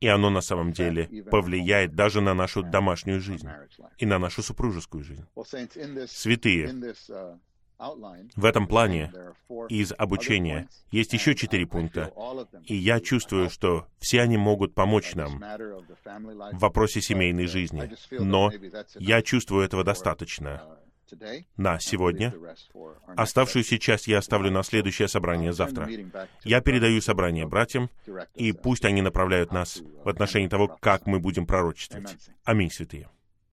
И оно на самом деле повлияет даже на нашу домашнюю жизнь и на нашу супружескую жизнь. Святые, в этом плане из обучения есть еще четыре пункта, и я чувствую, что все они могут помочь нам в вопросе семейной жизни, но я чувствую этого достаточно на сегодня. Оставшуюся часть я оставлю на следующее собрание завтра. Я передаю собрание братьям, и пусть они направляют нас в отношении того, как мы будем пророчествовать. Аминь, святые.